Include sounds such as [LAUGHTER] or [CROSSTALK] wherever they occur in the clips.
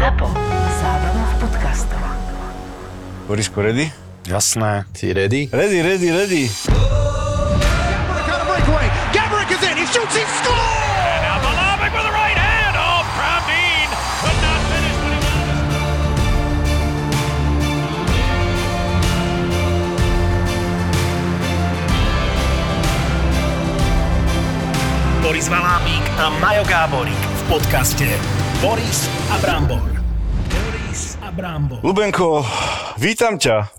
ZAPO. Zábrná v podcastov. Borisko, ready? Jasné. Si ready? Ready, ready, ready. Oh. Boris Valábík a Majo Gáborík v podcaste Boris a Brambor. Brambor. Lubenko, vítam ťa.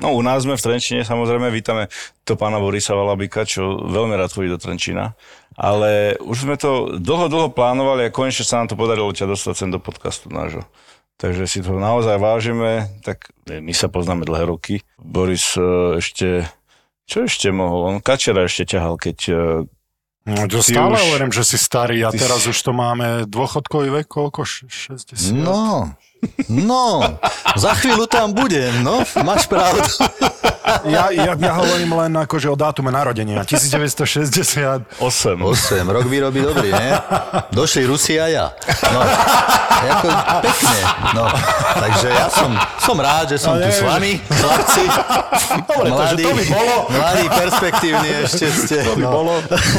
No u nás sme v Trenčine, samozrejme, vítame to pána Borisa Valabika, čo veľmi rád chodí do Trenčina. Ale už sme to dlho, dlho plánovali a konečne sa nám to podarilo ťa dostať sem do podcastu nášho. Takže si to naozaj vážime, tak my sa poznáme dlhé roky. Boris e, ešte, čo ešte mohol? On Kačera ešte ťahal, keď e, No to Ty stále už- hovorím, že si starý a ty teraz si- už to máme dôchodkový vek, koľko? Š- 60? No, no, za chvíľu tam budem, no, máš pravdu. Ja, ja, ja hovorím len akože o dátume narodenia. 1960. 8. 8, rok výroby dobrý, ne? Došli Rusi a ja. No, ako pekne, no. Takže ja som, som rád, že som No, tu s vami, chlapci. Dobre, takže to by bolo. Mladí, perspektívni ešte ste. To by no. bolo.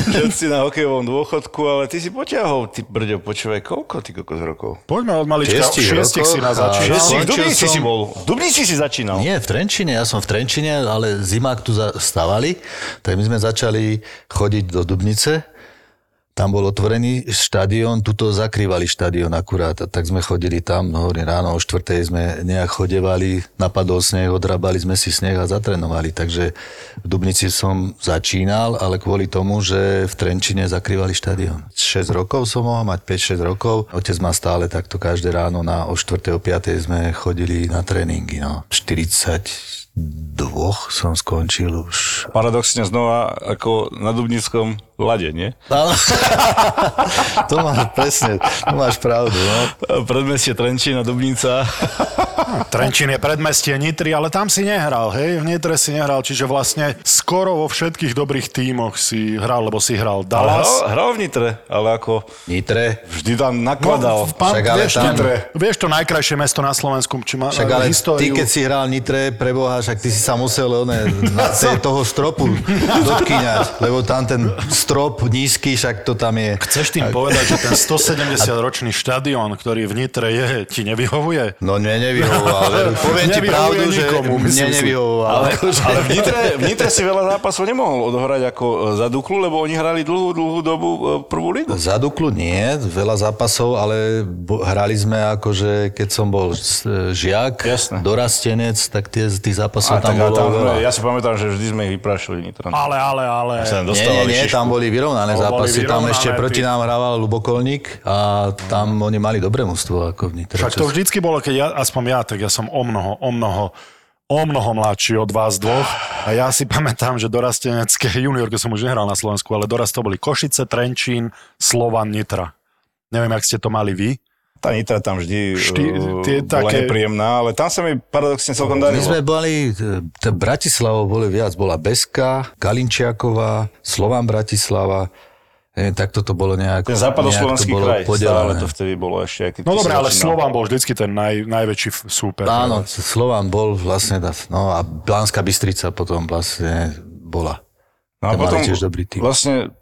Všetci na hokejovom dôchodku, ale ty si poťahol, ty brďo, počúvaj, koľko ty kokos rokov? Poďme od malička. Šiestich Šiestich si rokov nás a- začínal. Šiestich, v Dubnici si bol. V Dubnici si začínal. Nie, v Trenčine, ja som v Trenčine, ale zimák tu stavali, tak my sme začali chodiť do Dubnice, tam bol otvorený štadión, tuto zakrývali štadión akurát, tak sme chodili tam, no hovorím, ráno o štvrtej sme nejak chodevali, napadol sneh, odrabali sme si sneh a zatrenovali, takže v Dubnici som začínal, ale kvôli tomu, že v Trenčine zakrývali štadión. 6 rokov som mohol mať, 5-6 rokov, otec ma stále takto každé ráno na o 4. o 5. sme chodili na tréningy, no. 40 dvoch som skončil už. Paradoxne znova ako na Dubnickom lade, nie? Áno. [LAUGHS] to máš presne, to máš pravdu. No. Predmestie Trenčína, Dubnica. Trenčín je predmestie Nitry, ale tam si nehral, hej? V Nitre si nehral, čiže vlastne skoro vo všetkých dobrých tímoch si hral, lebo si hral Ale Dallas. hral, hral v Nitre, ale ako Nitre. vždy tam nakladal. v pán, Však ale vieš, tam- Nitre, vieš to najkrajšie mesto na Slovensku, či má Však ale históriu. ty, keď si hral Nitre, preboha, však ty si sa musel one, na [LAUGHS] toho stropu dotkýňať, lebo tam ten strop nízky, však to tam je. Chceš tým povedať, že ten [LAUGHS] 170-ročný štadión, ktorý v Nitre je, ti nevyhovuje? No mne nevyhovoval, [LAUGHS] poviem ti pravdu, že nikomu, mne nevyhovoval. Ale, ale v, Nitre, v Nitre si veľa zápasov nemohol odohrať ako e, za Duklu, lebo oni hrali dlhú, dlhú dobu e, prvú ligu. Za Duklu nie, veľa zápasov, ale bo, hrali sme akože, keď som bol s- žiak, Jasné. dorastenec, tak tie, tých zápasov A tam tak, bolo tam, ja si pamätám, že vždy sme ich vyprašili Nitran. Ale, ale, ale... Sa Nie, nie, nie, tam boli vyrovnané No, boli zápasy. tam vyrovnané, ešte proti nám hrával Lubokolník a tam oni mali dobré mužstvo ako v Nitre. Však to vždycky bolo, keď ja, aspoň ja, tak ja som o mnoho, o mnoho, o mnoho mladší od vás dvoch. A ja si pamätám, že dorastenecké [LAUGHS] juniorke som už nehral na Slovensku, ale dorast to boli Košice, Trenčín, Slovan, Nitra. Neviem, ak ste to mali vy. Tá Nitra tam vždy Šty- uh, tie bola také- nepríjemná, ale tam sa mi paradoxne celkom My darilo. sme boli, t- Bratislavou boli viac, bola Beska, Kalinčiaková, Slovan Bratislava, neviem, tak toto bolo nejak... Ten západoslovenský kraj, stále podelené. to vtedy bolo ešte. keď No dobre, ale. Slovan bol vždycky ten naj, najväčší súper. Áno, Slovan bol vlastne, no a Blánska Bystrica potom vlastne bola. No a mali potom tiež dobrý tým. vlastne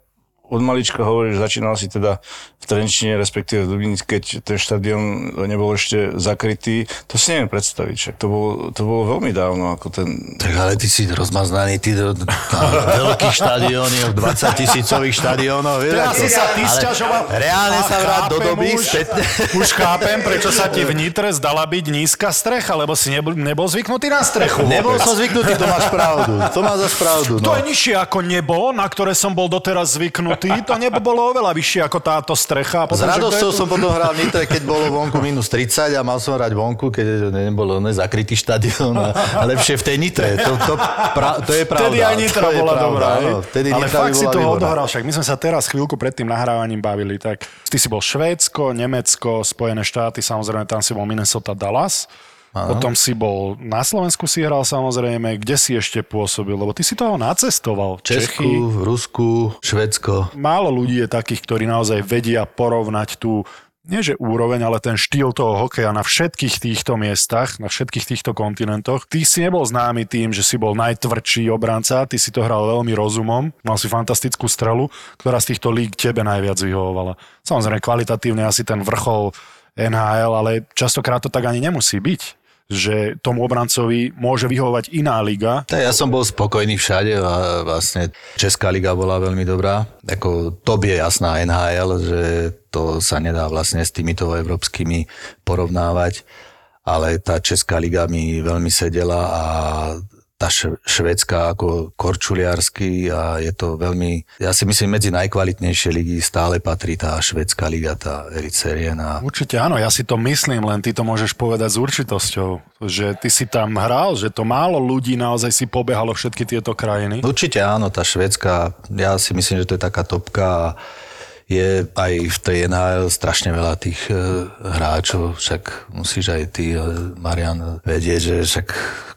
od malička hovoríš, začínal si teda v Trenčine, respektíve v Dubnici, keď ten štadión nebol ešte zakrytý. To si neviem predstaviť, však to bolo, to bolo veľmi dávno, ako ten... Tak ale ty si rozmaznaný, ty do, do, veľkých štadiónoch, 20 tisícových štadiónov. vieš, Teraz ako- si sa ty sťažoval. Reálne sa vrát do doby už, spätne. Už chápem, prečo sa ti v [LAUGHS] Nitre zdala byť nízka strecha, lebo si nebol, nebol zvyknutý na strechu. Nebol vôbec. som zvyknutý, to máš pravdu. To má zase [LAUGHS] pravdu. To No. je nižšie ako nebo, na ktoré som bol doteraz zvyknutý. To nebo bolo oveľa vyššie ako táto strecha. S potom, že radosťou som potom hral v Nitre, keď bolo vonku minus 30 a mal som hrať vonku, keď nebolo ne, zakrytý štadión a, a lepšie v tej Nitre. To, to, pra, to je pravda. Vtedy aj Nitra to bola pravda, dobrá. áno. Vtedy Ale Nitra fakt si výborná. odohral. Však my sme sa teraz chvíľku pred tým nahrávaním bavili. Tak ty si bol Švédsko, Nemecko, Spojené štáty, samozrejme tam si bol Minnesota, Dallas. Aha. Potom si bol, na Slovensku si hral samozrejme, kde si ešte pôsobil, lebo ty si toho nacestoval. Česku, Čechy. Rusku, Švedsko. Málo ľudí je takých, ktorí naozaj vedia porovnať tú nie že úroveň, ale ten štýl toho hokeja na všetkých týchto miestach, na všetkých týchto kontinentoch. Ty si nebol známy tým, že si bol najtvrdší obranca, ty si to hral veľmi rozumom, mal si fantastickú strelu, ktorá z týchto líg tebe najviac vyhovovala. Samozrejme, kvalitatívne asi ten vrchol NHL, ale častokrát to tak ani nemusí byť že tomu obrancovi môže vyhovovať iná liga. Tak ja som bol spokojný všade a vlastne Česká liga bola veľmi dobrá. Ako to je jasná NHL, že to sa nedá vlastne s týmito európskymi porovnávať, ale tá Česká liga mi veľmi sedela a tá švedská ako korčuliarsky a je to veľmi, ja si myslím, medzi najkvalitnejšie ligy stále patrí tá švedská liga, tá Ericerien. A... Určite áno, ja si to myslím, len ty to môžeš povedať s určitosťou, že ty si tam hral, že to málo ľudí naozaj si pobehalo všetky tieto krajiny. Určite áno, tá švedská, ja si myslím, že to je taká topka je aj v tej NHL strašne veľa tých e, hráčov, však musíš aj ty, e, Marian, vedieť, že však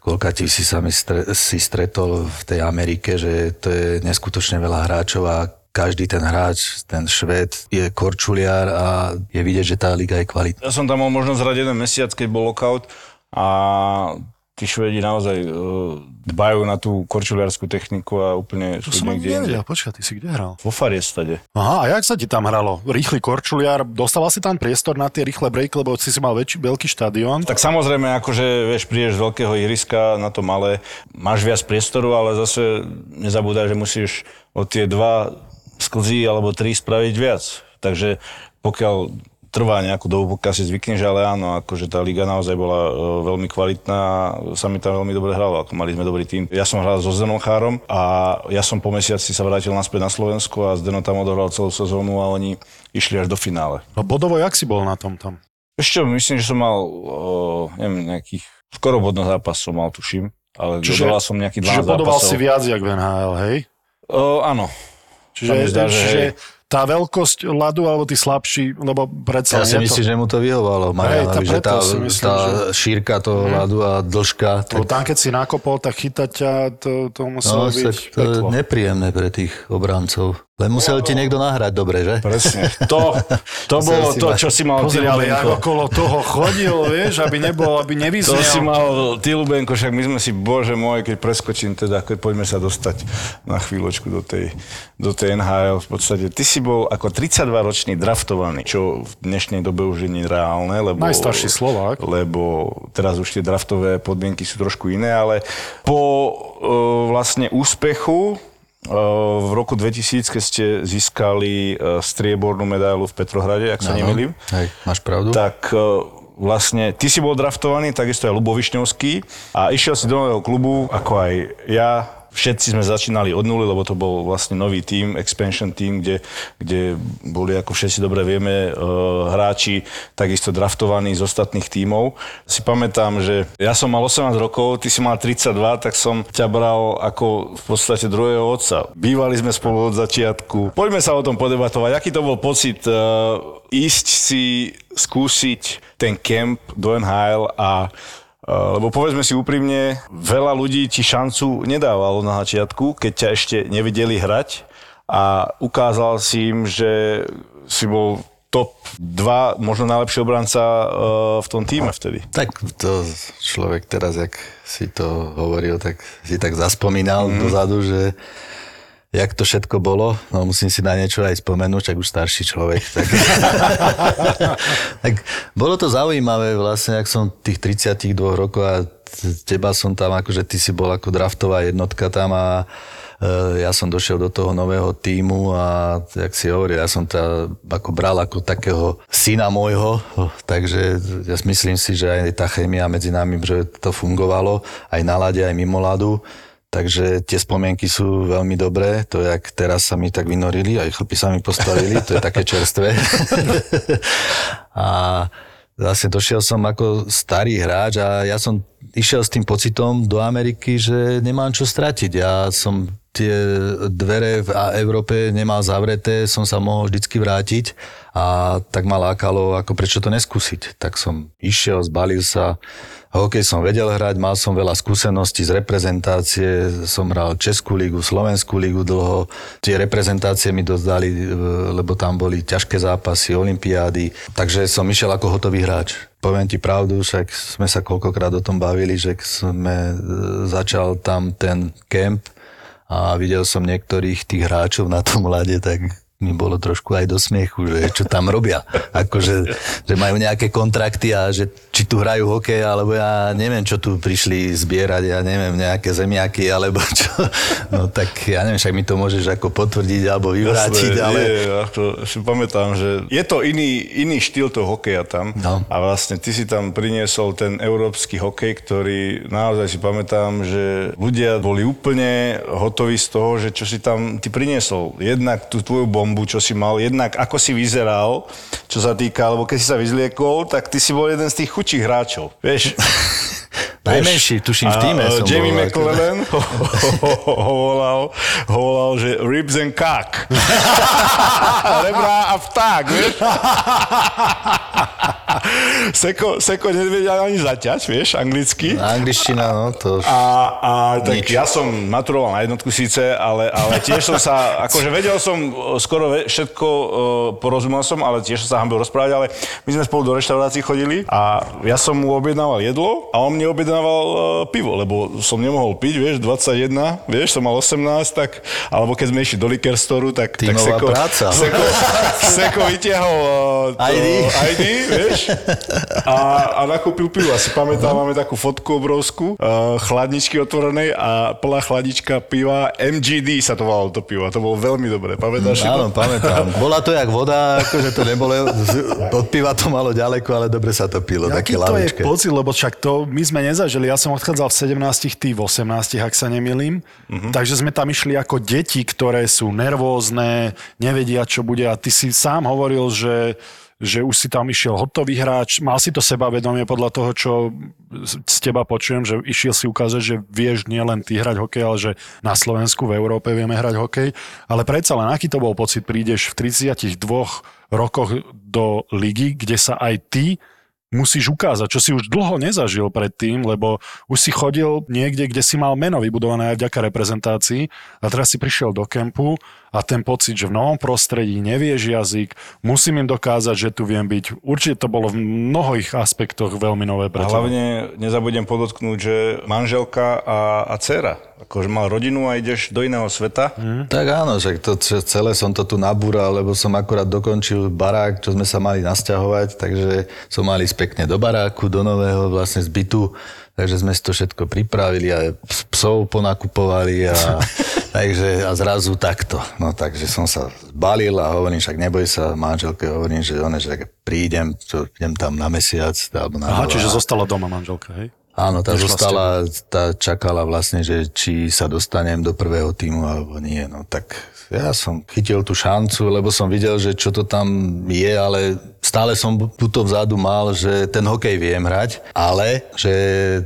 koľka ti si sa mi stre, si stretol v tej Amerike, že to je neskutočne veľa hráčov a každý ten hráč, ten šved je korčuliar a je vidieť, že tá liga je kvalitná. Ja som tam mal možnosť hrať jeden mesiac, keď bol lockout a tí Švedi naozaj uh, dbajú na tú korčuliarskú techniku a úplne To sú niekde inde. počkaj, ty si kde hral? Vo Fariestade. Aha, a jak sa ti tam hralo? Rýchly korčuliar, dostával si tam priestor na tie rýchle breaky, lebo si si mal väčší, veľký štadión. Tak samozrejme, akože vieš, prídeš z veľkého ihriska na to malé, máš viac priestoru, ale zase nezabúdaj, že musíš od tie dva sklzy alebo tri spraviť viac. Takže pokiaľ trvá nejakú dobu, pokiaľ si zvykneš, ale áno, akože tá liga naozaj bola e, veľmi kvalitná a sa mi tam veľmi dobre hralo, ako mali sme dobrý tým. Ja som hral so Zdenom Chárom a ja som po mesiaci sa vrátil naspäť na Slovensko a Zdeno tam odohral celú sezónu a oni išli až do finále. No bodovo, jak si bol na tom tam? Ešte myslím, že som mal, o, neviem, nejakých, skoro bodno zápas som mal, tuším, ale Čiže- som nejaký 12 Čiže bodoval zápasov. si viac, jak v NHL, hej? O, áno. Čiže, zdá, že čiže hej. Tá veľkosť ľadu, alebo tí slabší, lebo predsa Ja si myslím, to... že mu to vyhovalo, Marianovi, že tá, myslím, tá že- šírka toho ľadu a dĺžka, Lebo tak tam, keď si nakopol, tak chytať ťa, to, to muselo no, byť to je nepríjemné pre tých obrancov. Len musel ti niekto nahrať dobre, že? Presne. [LAUGHS] To, to bolo to, čo si mal ty, Pozri, ale ja okolo toho chodil, [LAUGHS] vieš, aby nebol, aby To si nevyznel. mal ty, Lubenko, však my sme si, bože môj, keď preskočím teda, keď poďme sa dostať na chvíľočku do tej, do tej NHL. V podstate, ty si bol ako 32-ročný draftovaný, čo v dnešnej dobe už je nereálne, lebo... Najstarší Slovák. Lebo teraz už tie draftové podmienky sú trošku iné, ale po e, vlastne úspechu v roku 2000, keď ste získali e, striebornú medailu v Petrohrade, ak sa Áno. nemýlim, Hej, máš pravdu? tak e, vlastne ty si bol draftovaný, takisto aj Lubo Višňovský a išiel si do nového klubu, ako aj ja. Všetci sme začínali od nuly, lebo to bol vlastne nový tým, expansion tým, kde, kde boli, ako všetci dobre vieme, e, hráči takisto draftovaní z ostatných tímov. Si pamätám, že ja som mal 18 rokov, ty si mal 32, tak som ťa bral ako v podstate druhého otca. Bývali sme spolu od začiatku. Poďme sa o tom podebatovať. Aký to bol pocit e, ísť si skúsiť ten kemp do NHL a lebo povedzme si úprimne, veľa ľudí ti šancu nedávalo na začiatku, keď ťa ešte nevideli hrať a ukázal si im, že si bol top 2, možno najlepší obranca uh, v tom týme vtedy. Tak to človek teraz, jak si to hovoril, tak si tak zaspomínal mm. dozadu, že jak to všetko bolo, no musím si na niečo aj spomenúť, ak už starší človek. Tak, [LAUGHS] tak bolo to zaujímavé vlastne, ak som tých 32 rokov a teba som tam, akože ty si bol ako draftová jednotka tam a e, ja som došiel do toho nového týmu a jak si hovoril, ja som to ako bral ako takého syna môjho, takže ja myslím si, že aj tá chémia medzi nami, že to fungovalo aj na lade, aj mimo ľadu. Takže tie spomienky sú veľmi dobré, to jak teraz sa mi tak vynorili, aj chlpy sa mi postavili, to je také čerstvé. [LAUGHS] a vlastne došiel som ako starý hráč a ja som išiel s tým pocitom do Ameriky, že nemám čo stratiť. Ja som tie dvere v Európe nemal zavreté, som sa mohol vždycky vrátiť a tak ma lákalo, ako prečo to neskúsiť. Tak som išiel, zbalil sa, hokej som vedel hrať, mal som veľa skúseností z reprezentácie, som hral Českú lígu, Slovenskú lígu dlho. Tie reprezentácie mi dosť dali, e, lebo tam boli ťažké zápasy, olympiády, takže som išiel ako hotový hráč. Poviem ti pravdu, však sme sa koľkokrát o tom bavili, že sme e, začal tam ten kemp a videl som niektorých tých hráčov na tom [LAUGHS] ľade, tak mi bolo trošku aj do smiechu, že čo tam robia. Akože, že majú nejaké kontrakty a že či tu hrajú hokej, alebo ja neviem, čo tu prišli zbierať, ja neviem, nejaké zemiaky, alebo čo. No tak ja neviem, však mi to môžeš ako potvrdiť alebo vyvrátiť, Jasné, ale... Nie, ja to si pamätám, že je to iný, iný štýl toho hokeja tam No. a vlastne ty si tam priniesol ten európsky hokej, ktorý naozaj si pamätám, že ľudia boli úplne hotoví z toho, že čo si tam ty priniesol. Jednak tú tvoju bombu, čo si mal, jednak ako si vyzeral, čo sa týka, lebo keď si sa vyzliekol, tak ty si bol jeden z tých chudších hráčov. Vieš? [LAUGHS] Najmenší, tuším, v týme som Jamie bol, McLellan ho, ho, [LAUGHS] ho, ho, volal, ho volal, že ribs and cock. [LAUGHS] Rebra a vták, vieš? [LAUGHS] Seko, Seko nevedel ani zaťať, vieš, anglicky. Angličtina, no to... A, a tak Nič. ja som maturoval na jednotku síce, ale, ale tiež som sa, [LAUGHS] akože vedel som e, skoro všetko, e, porozumel som, ale tiež som sa hambil rozprávať, ale my sme spolu do reštaurácií chodili a ja som mu objednával jedlo a on mne objednával e, pivo, lebo som nemohol piť, vieš, 21, vieš, som mal 18, tak, alebo keď sme išli do liquor store, tak, tak Tímová Seko, práca. Seko, [LAUGHS] Seko vytiahol to ID. ID, vieš, [LAUGHS] a, a nakúpil pivo. Asi pamätám, máme takú fotku obrovskú, uh, chladničky otvorenej a plná chladnička piva, MGD sa to volalo to pivo. a To bolo veľmi dobré, pamätáš si Áno, to? pamätám. [LAUGHS] Bola to jak voda, akože to nebolo, od piva to malo ďaleko, ale dobre sa to pilo, také Jaký to je pocit, lebo však to my sme nezažili. Ja som odchádzal v 17, ty v 18, ak sa nemýlim. Mhm. Takže sme tam išli ako deti, ktoré sú nervózne, nevedia, čo bude. A ty si sám hovoril, že že už si tam išiel hotový hráč, mal si to sebavedomie podľa toho, čo z teba počujem, že išiel si ukázať, že vieš nielen ty hrať hokej, ale že na Slovensku, v Európe vieme hrať hokej. Ale predsa len, aký to bol pocit, prídeš v 32 rokoch do ligy, kde sa aj ty musíš ukázať, čo si už dlho nezažil predtým, lebo už si chodil niekde, kde si mal meno vybudované aj vďaka reprezentácii. A teraz si prišiel do kempu a ten pocit, že v novom prostredí nevieš jazyk, musím im dokázať, že tu viem byť. Určite to bolo v mnohých aspektoch veľmi nové pre teba. hlavne nezabudem podotknúť, že manželka a, a dcera, akože mal rodinu a ideš do iného sveta. Mhm. Tak áno, že to ce- celé som to tu nabúral, lebo som akurát dokončil barák, čo sme sa mali nasťahovať, takže som mali ísť pekne do baráku, do nového vlastne z bytu, takže sme si to všetko pripravili a ps- psov ponakupovali a [LAUGHS] takže a zrazu takto. No takže som sa zbalil a hovorím, však neboj sa, manželke hovorím, že one, že prídem, čo, idem tam na mesiac alebo na Aha, dva. čiže zostala doma manželka, hej? Áno, tá zostala, tá čakala vlastne, že či sa dostanem do prvého týmu alebo nie. No tak ja som chytil tú šancu, lebo som videl, že čo to tam je, ale stále som tuto vzadu mal, že ten hokej viem hrať, ale že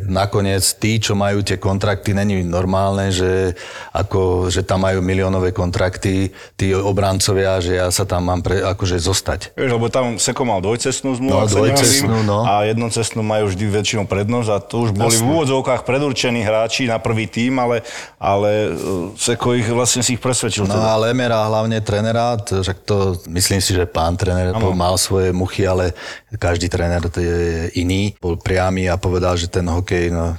nakoniec tí, čo majú tie kontrakty, není normálne, že, ako, že tam majú miliónové kontrakty, tí obrancovia, že ja sa tam mám pre, akože zostať. Vieš, lebo tam Seko mal dvojcestnú zmluvu, No, dvojcestnú, nemýlim, no. a jednocestnú majú vždy väčšinou prednosť a to už boli v úvodzovkách predurčení hráči na prvý tým, ale, ale e, Seko ich vlastne si ich presvedčil. No teda. a Lemera, hlavne trenera, to, to myslím si, že pán tréner po- mal svoje muchy, ale každý tréner to je iný. Bol priamy a povedal, že ten hokej no,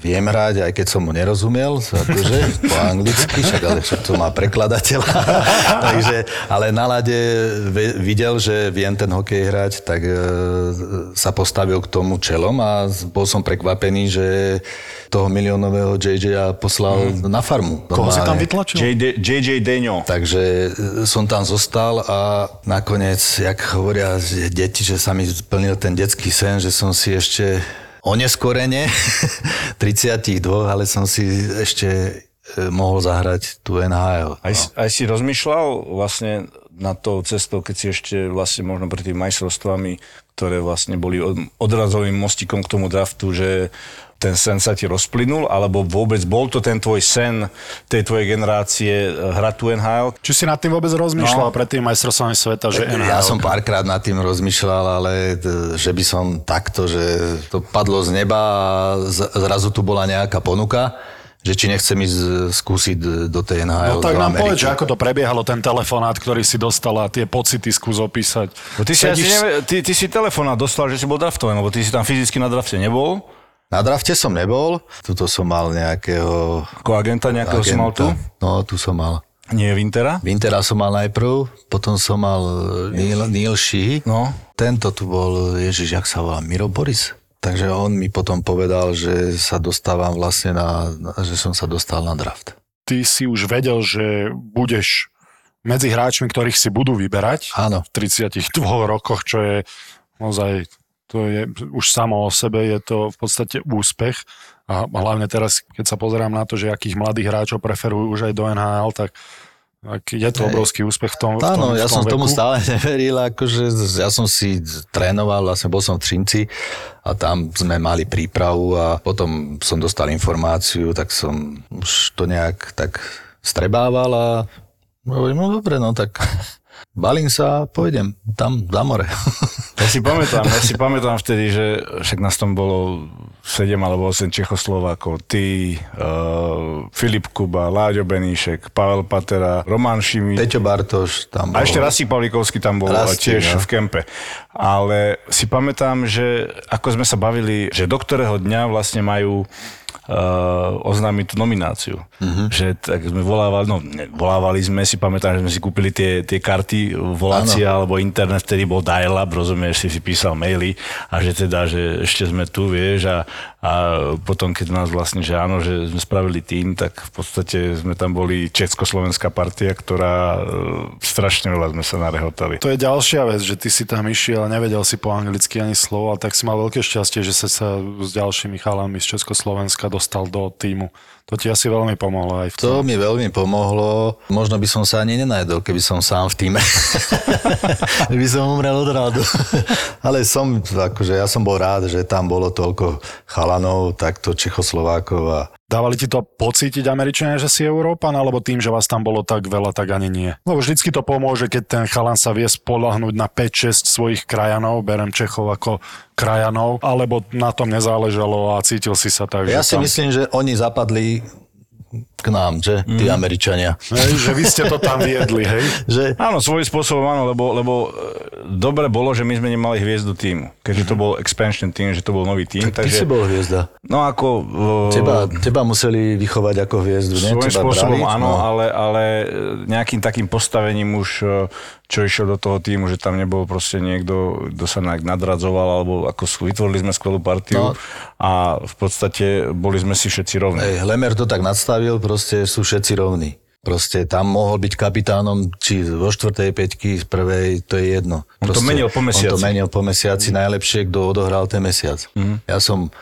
viem hrať, aj keď som mu nerozumel, akože po anglicky, však ale však to má prekladateľa. [LAUGHS] Takže, ale na lade videl, že viem ten hokej hrať, tak e, sa postavil k tomu čelom a bol som prekvapený, že toho miliónového JJ poslal na farmu. Koho si tam vytlačil? JJ, JJ Deňo. Takže e, som tam zostal a nakoniec, jak hovoria deti, že sa mi splnil ten detský sen, že som si ešte oneskorene [LAUGHS] 32, ale som si ešte e, mohol zahrať tú NHL. Aj, si- aj si rozmýšľal vlastne na tou cestou, keď si ešte vlastne možno pred tými majstrovstvami, ktoré vlastne boli od- odrazovým mostikom k tomu draftu, že ten sen sa ti rozplynul, alebo vôbec bol to ten tvoj sen tej tvojej generácie eh, hrať tu NHL? Či si nad tým vôbec rozmýšľal no. pred tým majstrovstvami sveta, že NHL? Ja som párkrát nad tým rozmýšľal, ale že by som takto, že to padlo z neba a zrazu tu bola nejaká ponuka, že či nechcem ísť e, skúsiť do tej NHL No tak do nám Ameriky. povedz, že ako to prebiehalo, ten telefonát, ktorý si dostala, tie pocity skús opísať. No ty, si Sedíš- neve, ty, ty si telefón dostal, že si bol draftovaný, lebo ty si tam fyzicky na drafte nebol. Na drafte som nebol, tuto som mal nejakého Ako agenta nejakého si mal tu? No, tu som mal. Nie Wintera? Wintera som mal najprv, potom som mal e, Neil, Neil Shee. No. Tento tu bol, Ježiš, jak sa volá, Miro Boris. Takže on mi potom povedal, že sa dostávam vlastne na, že som sa dostal na draft. Ty si už vedel, že budeš medzi hráčmi, ktorých si budú vyberať Áno. v 32 rokoch, čo je naozaj to je už samo o sebe, je to v podstate úspech. A hlavne teraz, keď sa pozerám na to, že akých mladých hráčov preferujú už aj do NHL, tak, je to obrovský úspech v tom, Áno, ja som tomu veku. stále [LAUGHS] neveril, akože ja som si trénoval, vlastne bol som v Třinci a tam sme mali prípravu a potom som dostal informáciu, tak som už to nejak tak strebával a hovorím, no dobre, no tak [LAUGHS] balím sa a pôjdem tam za more. Ja si [LAUGHS] pamätám, ja si pamätám vtedy, že však nás tam bolo 7 alebo 8 Čechoslovákov, ty, uh, Filip Kuba, Láďo Beníšek, Pavel Patera, Roman Šimi. Peťo Bartoš tam bol. A ešte Rastík Pavlikovský tam bol Rastík, tiež no. v kempe. Ale si pamätám, že ako sme sa bavili, že do ktorého dňa vlastne majú oznámiť tú nomináciu. Mm-hmm. Že tak sme volávali, no ne, volávali sme, si pamätám, že sme si kúpili tie, tie karty volácia alebo internet, vtedy bol dial-up, rozumieš, si si písal maily a že teda, že ešte sme tu, vieš, a, a potom keď nás vlastne, že áno, že sme spravili tým, tak v podstate sme tam boli československá partia, ktorá e, strašne veľa sme sa narehotali. To je ďalšia vec, že ty si tam išiel a nevedel si po anglicky ani slovo, ale tak si mal veľké šťastie, že sa sa s ďalšími chalami z Československa dostal do týmu. To ti asi veľmi pomohlo aj v tom. To mi veľmi pomohlo. Možno by som sa ani nenajedol, keby som sám v týme. [LAUGHS] by som umrel od rádu. Ale som, akože ja som bol rád, že tam bolo toľko chalanov, takto Čechoslovákov a Dávali ti to pocítiť Američania, že si Európan, alebo tým, že vás tam bolo tak veľa, tak ani nie? Lebo vždycky to pomôže, keď ten chalan sa vie spolahnúť na 5-6 svojich krajanov, berem Čechov ako krajanov, alebo na tom nezáležalo a cítil si sa tak, ja si tam... myslím, že oni zapadli k nám, že? Tí Američania. Hej, že vy ste to tam viedli, hej? [LAUGHS] Že Áno, svojím spôsobom áno, lebo, lebo e, dobre bolo, že my sme nemali hviezdu týmu. Keďže to bol expansion tým, že to bol nový tým. ty si Takže, bol hviezda. no ako... e, Teba, teba museli vychovať ako hviezdu, ne? Svojím Teba spôsobom brali? áno, No. ale, ale nejakým takým postavením už, e, čo išiel do toho týmu, že tam nebol proste niekto, kto sa nejak nadradzoval, alebo ako vytvorili sme skvelú partiu No. a v podstate boli sme si všetci rovní. Hej, Lemer to tak nadstavil, proste sú všetci rovní. Proste tam mohol byť kapitánom, či vo štvrtej peťky, z prvej, to je jedno. On to Proste, menil po mesiaci. On to menil po mesiaci, najlepšie, kto odohral ten mesiac. Mhm. Ja som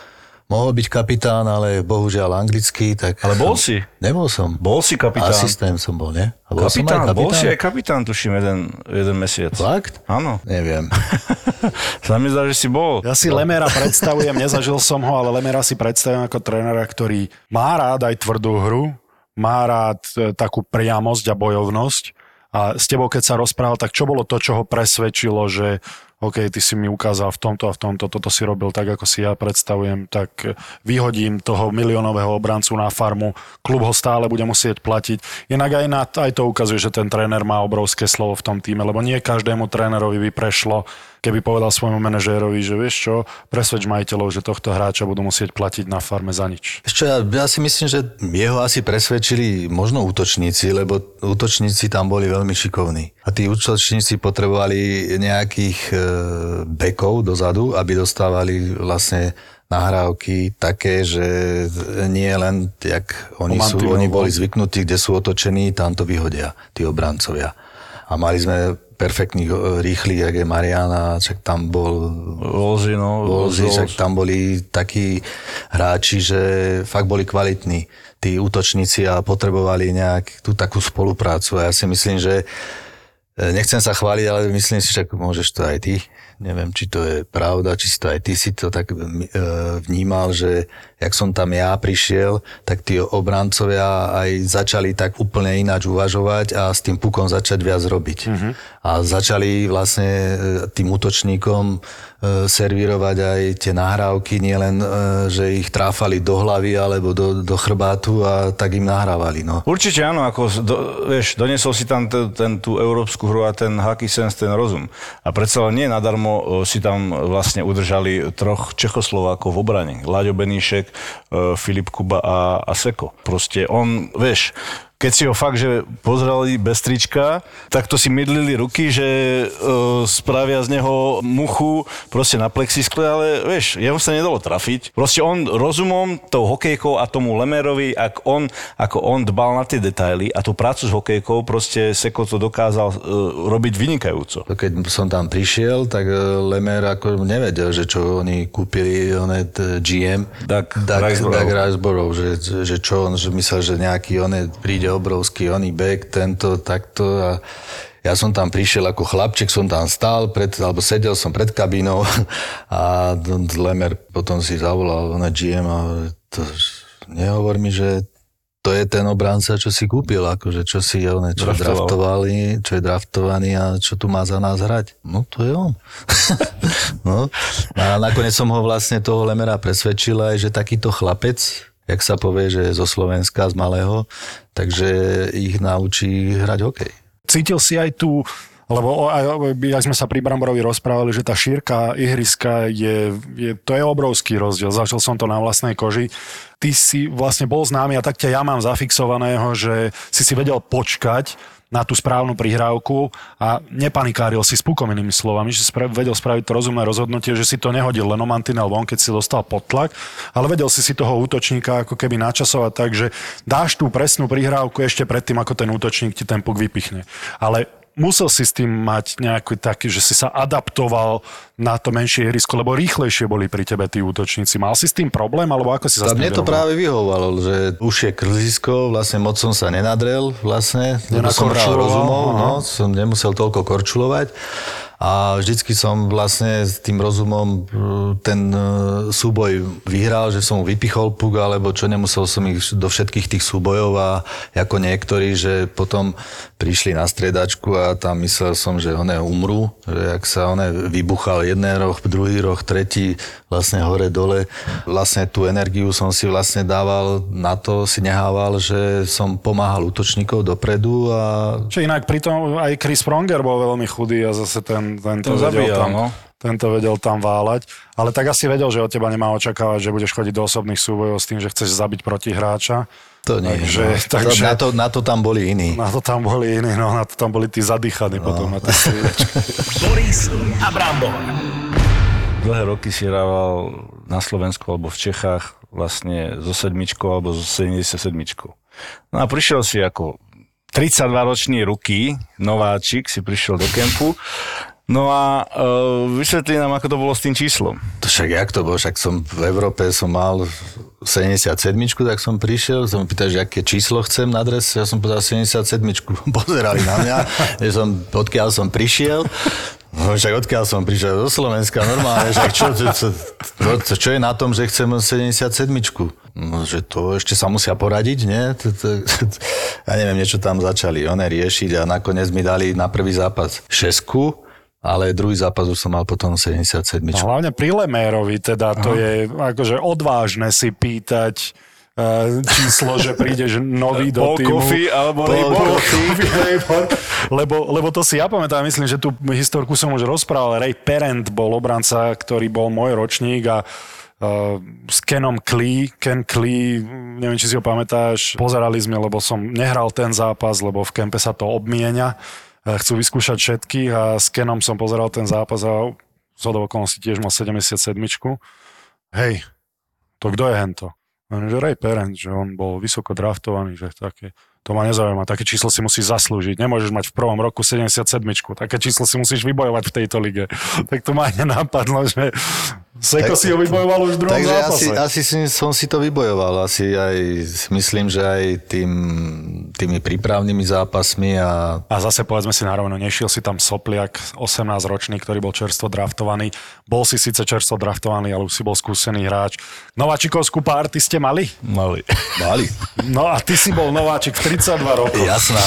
mohol byť kapitán, ale bohužiaľ anglicky, tak... Ale bol si. Nebol som. Bol si kapitán. Asistent som bol, nie? A bol som aj Kapitán, bol si aj kapitán, tuším, jeden, jeden mesiac. Fakt? Áno. Neviem. [LAUGHS] Sa mi zdá, že si bol. Ja si Lemera predstavujem, nezažil som ho, ale Lemera si predstavujem ako trénera, ktorý má rád aj tvrdú hru, má rád e, takú priamosť a bojovnosť. A s tebou, keď sa rozprával, tak čo bolo to, čo ho presvedčilo, že OK, ty si mi ukázal v tomto a v tomto, toto si robil tak, ako si ja predstavujem, tak vyhodím toho miliónového obrancu na farmu, klub ho stále bude musieť platiť. Inak aj, na, aj to ukazuje, že ten tréner má obrovské slovo v tom týme, lebo nie každému trénerovi by prešlo, keby povedal svojmu manažérovi, že vieš čo, presvedč majiteľov, že tohto hráča budú musieť platiť na farme za nič. Ešte ja, ja si myslím, že jeho asi presvedčili možno útočníci, lebo útočníci tam boli veľmi šikovní. A tí útočníci potrebovali nejakých e, bekov dozadu, aby dostávali vlastne nahrávky také, že nie len, jak oni, sú, oni boli bol. zvyknutí, kde sú otočení, tam to vyhodia, tí obrancovia. A mali sme perfektných, e, rýchlych, jak je Mariana, čak tam bol Volzi, no. Volz. však tam boli takí hráči, že fakt boli kvalitní tí útočníci a potrebovali nejak tú takú spoluprácu. A ja si myslím, že E, Nechcem sa chváliť, ale myslím si, že môžeš to aj ty. Neviem, či to je pravda, či si to aj ty si to tak e, vnímal, že jak som tam ja prišiel, tak tí obrancovia aj začali tak úplne ináč uvažovať a s tým pukom začať viac robiť. Uh-huh. A začali vlastne e, tým útočníkom servírovať aj tie nahrávky, nielen, e, že ich tráfali do hlavy alebo do, do chrbátu a tak im nahrávali. No. Určite áno, ako do, vieš, doniesol si tam ten, ten, tú európsku hru a ten hockey sense, ten rozum. A predsa len nie nadarmo e, si tam vlastne udržali troch Čechoslovákov v obrane. Láďo Beníšek, e, Filip Kuba a, a Seko. Proste on, vieš, keď si ho fakt, že pozreli bez trička, tak to si mydlili ruky, že e, spravia z neho muchu proste na plexiskle, ale vieš, jeho sa nedalo trafiť. Proste on rozumom, tou hokejkou a tomu Lemerovi, ak on, ako on dbal na tie detaily a tú prácu s hokejkou, proste Seko to dokázal e, robiť vynikajúco. Keď som tam prišiel, tak e, Lemer ako nevedel, že čo oni kúpili, oné GM. Doug Riseborough, že, že čo on, že myslel, že nejaký oné príde obrovský oný back, tento, takto a ja som tam prišiel ako chlapček, som tam stál, pred, alebo sedel som pred kabínou [LAUGHS] a Lemer potom si zavolal na GM a to, nehovor mi, že to je ten obranca, čo si kúpil, akože čo si one, čo Draftoval. draftovali, čo je draftovaný a čo tu má za nás hrať. No to je on. [LAUGHS] no. A nakoniec som ho vlastne toho Lemera presvedčil aj, že takýto chlapec, jak sa povie, že zo Slovenska, z malého, takže ich naučí hrať hokej. Cítil si aj tú lebo aj, sme sa pri Bramborovi rozprávali, že tá šírka ihriska je, je, to je obrovský rozdiel. Zažil som to na vlastnej koži. Ty si vlastne bol známy a tak ťa ja mám zafixovaného, že si si vedel počkať na tú správnu prihrávku a nepanikáril si s pukom inými slovami, že spra- vedel spraviť to rozumné rozhodnutie, že si to nehodil len o mantinel von, keď si dostal pod tlak, ale vedel si si toho útočníka ako keby načasovať tak, že dáš tú presnú prihrávku ešte predtým, ako ten útočník ti ten puk vypichne. Ale musel si s tým mať nejaký taký, že si sa adaptoval na to menšie ihrisko, lebo rýchlejšie boli pri tebe tí útočníci. Mal si s tým problém, alebo ako si sa tým mne to práve vyhovovalo, že už je krzisko, vlastne moc som sa nenadrel, vlastne, lebo som hral rozumov, no, som nemusel toľko korčulovať a vždycky som vlastne s tým rozumom uh, ten uh, súboj vyhral, že som vypichol puk, alebo čo nemusel som ich do všetkých tých súbojov a ako niektorí, že potom prišli na striedačku a tam myslel som, že one umrú, že ak sa one vybuchal jeden roh, druhý roh, tretí, vlastne hore dole. Vlastne tú energiu som si vlastne dával na to, si nehával, že som pomáhal útočníkov dopredu a Čo inak pritom aj Chris Pronger bol veľmi chudý a zase ten, ten to Ten vedel zabíjal, tam, no. tento vedel tam váľať. Ale tak asi vedel, že od teba nemá očakávať, že budeš chodiť do osobných súbojov s tým, že chceš zabiť protihráča. to nie. Takže- no. takže- Na, to, na to tam boli iní. Na to tam boli iní, no na to tam boli tí zadýchaní no. potom na. [LAUGHS] Boris a Brambor. Dlhé roky si hrával na Slovensku alebo v Čechách vlastne so sedmičkou alebo so 77. No a prišiel si ako 32-ročný ruky, nováčik, si prišiel do kempu. No a uh, vysvetli nám, ako to bolo s tým číslom. To však jak to bolo, však som v Európe som mal 77, tak som prišiel, som pýtal, že aké číslo chcem na dres, ja som povedal 77, [LAUGHS] pozerali na mňa, že som, odkiaľ som prišiel, No, však odkiaľ som prišiel? Do Slovenska, normálne, že čo, čo, čo, čo, čo je na tom, že chcem 77 No, že to ešte sa musia poradiť, nie? [LAUGHS] Ja neviem, niečo tam začali one riešiť a nakoniec mi dali na prvý zápas šesku, ale druhý zápas už som mal potom 77 No, hlavne pri Lemérovi, teda to je akože odvážne si pýtať eh, číslo, že prídeš nový do týmu. Coffey alebo Ray lebo, lebo to si ja pamätám, myslím, že tú historku som už rozprával. Ray Parent bol obranca, ktorý bol môj ročník a uh, s Kenom Klee, Ken Klee, neviem, či si ho pamätáš, pozerali sme, lebo som nehral ten zápas, lebo v kempe sa to obmienia. Chcú vyskúšať všetkých a s Kenom som pozeral ten zápas a z okolností tiež mal 77. Hej, to kto je hento? Hovorím, že Ray Parent, že on bol vysoko draftovaný, že také, to ma nezaujíma, také číslo si musíš zaslúžiť, nemôžeš mať v prvom roku 77, také číslo si musíš vybojovať v tejto lige. [LAUGHS] Tak to ma nenapadlo, že Seko Tak- si ho vybojoval už v druhom Takže zápase. asi, asi si, som si to vybojoval. Asi aj myslím, že aj tým tými prípravnými zápasmi a A zase povedzme si narovno, nešiel si tam Sopliak, 18-ročný, ktorý bol čerstvo draftovaný. Bol si síce čerstvo draftovaný, ale už si bol skúsený hráč. Nováčikovskú párty ste mali? Mali. mali. No a ty si bol nováčik v 32 rokov. Jasná.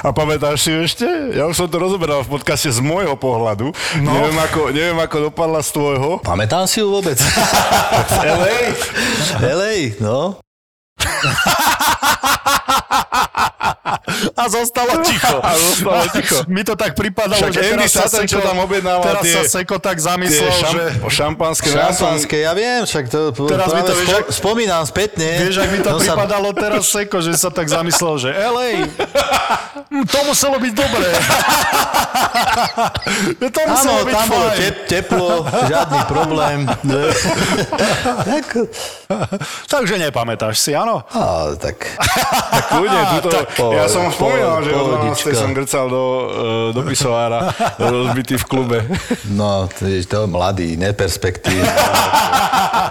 A pamätáš si ešte? Ja už som to rozoberal v podcaste z môjho pohľadu. No. Neviem, ako, neviem, ako dopadla z tvojho. Pamätám si ju vôbec? [LAUGHS] LA? LA, no. [LAUGHS] ha ha ha A zostalo [LAUGHS] ticho. A zostalo [LAUGHS] ticho. Mi to tak pripadalo, Však že Andy teraz sa Sutton, čo tam objednával teraz tie- sa Seko tak zamyslel, šam, že... šampanské. Šampanské, ja viem, však to Teraz mi to, vieš, spo, spomínam spätne. Vieš, ak mi to No sa- pripadalo teraz Seko, že sa tak zamyslel, že LA, hm, to muselo byť dobré. [LAUGHS] to Áno, muselo byť tam bolo tep, teplo, žiadny problém. tak, Takže nepamätáš si, áno? á, tak, Kľudne, tuto, po- ja som spomínal, po- že od 12. pohodička. som grcal do, e, do pisoára, [LAUGHS] rozbitý v klube. no, to je to mladý, neperspektívny. [LAUGHS]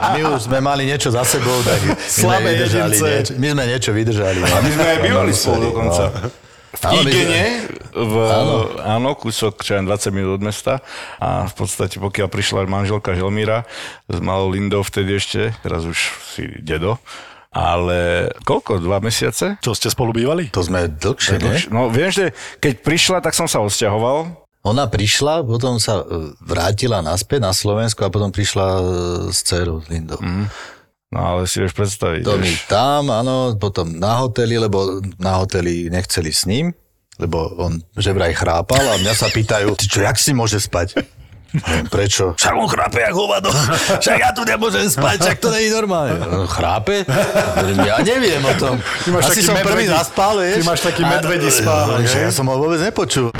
My už sme mali niečo za sebou, tak my sme Slabé vydržali. jedince. Niečo, my sme niečo vydržali. No. My sme aj bývali Mali spolu sérii, dokonca. no. V my sme- Igene, v, Áno. áno. kúsok, čo aj 20 minút od mesta. A v podstate, pokiaľ prišla manželka Želmíra s malou Lindou vtedy ešte, teraz už si dedo, ale koľko, dva mesiace? Čo ste spolu bývali? To sme dlhšie, nie? No viem, že keď prišla, tak som sa odsťahoval. Ona prišla, potom sa e, vrátila naspäť na Slovensku a potom prišla e, s dcerou, s Lindou. Mm. No ale si vieš predstaviť. To mi tam, áno, potom na hoteli, lebo na hoteli nechceli s ním, lebo on že vraj chrápal a mňa sa pýtajú, ty čo, jak si môže spať? Neviem, Prečo? Však on chrápe jak hovado. [LAUGHS] Však ja tu nemôžem spať, však to nie je normálne. [LAUGHS] On chrápe? Ja neviem o tom. Ty máš Asi taký som prvý medvedí- zaspal, vieš. ty máš taký medvedí hej? Ja som ho vôbec nepočul.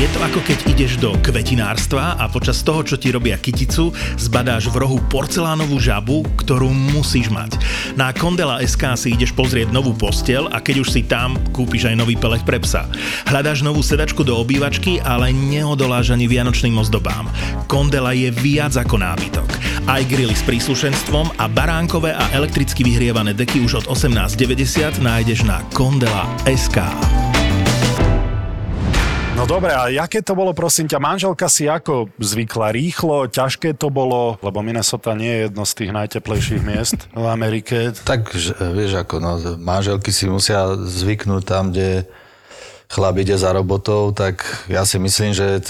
Je to ako keď ideš do kvetinárstva a počas toho, čo ti robia kyticu, zbadáš v rohu porcelánovú žabu, ktorú musíš mať. Na Kondela SK si ideš pozrieť novú postel a keď už si tam, kúpiš aj nový pelech pre psa. Hľadáš novú sedačku do obývačky, ale neodoláš ani vianočným ozdobám. Kondela je viac ako nábytok. Aj grily s príslušenstvom a baránkové a elektricky vyhrievané deky už od 18,90 nájdeš na Kondela SK. No dobre, a jaké to bolo, prosím ťa, manželka si ako zvykla? Rýchlo, ťažké to bolo, lebo Minnesota nie je jedno z tých najteplejších miest v Amerike. [LAUGHS] Tak, vieš ako, no, manželky si musia zvyknúť tam, kde chlap ide za robotou, tak ja si myslím, že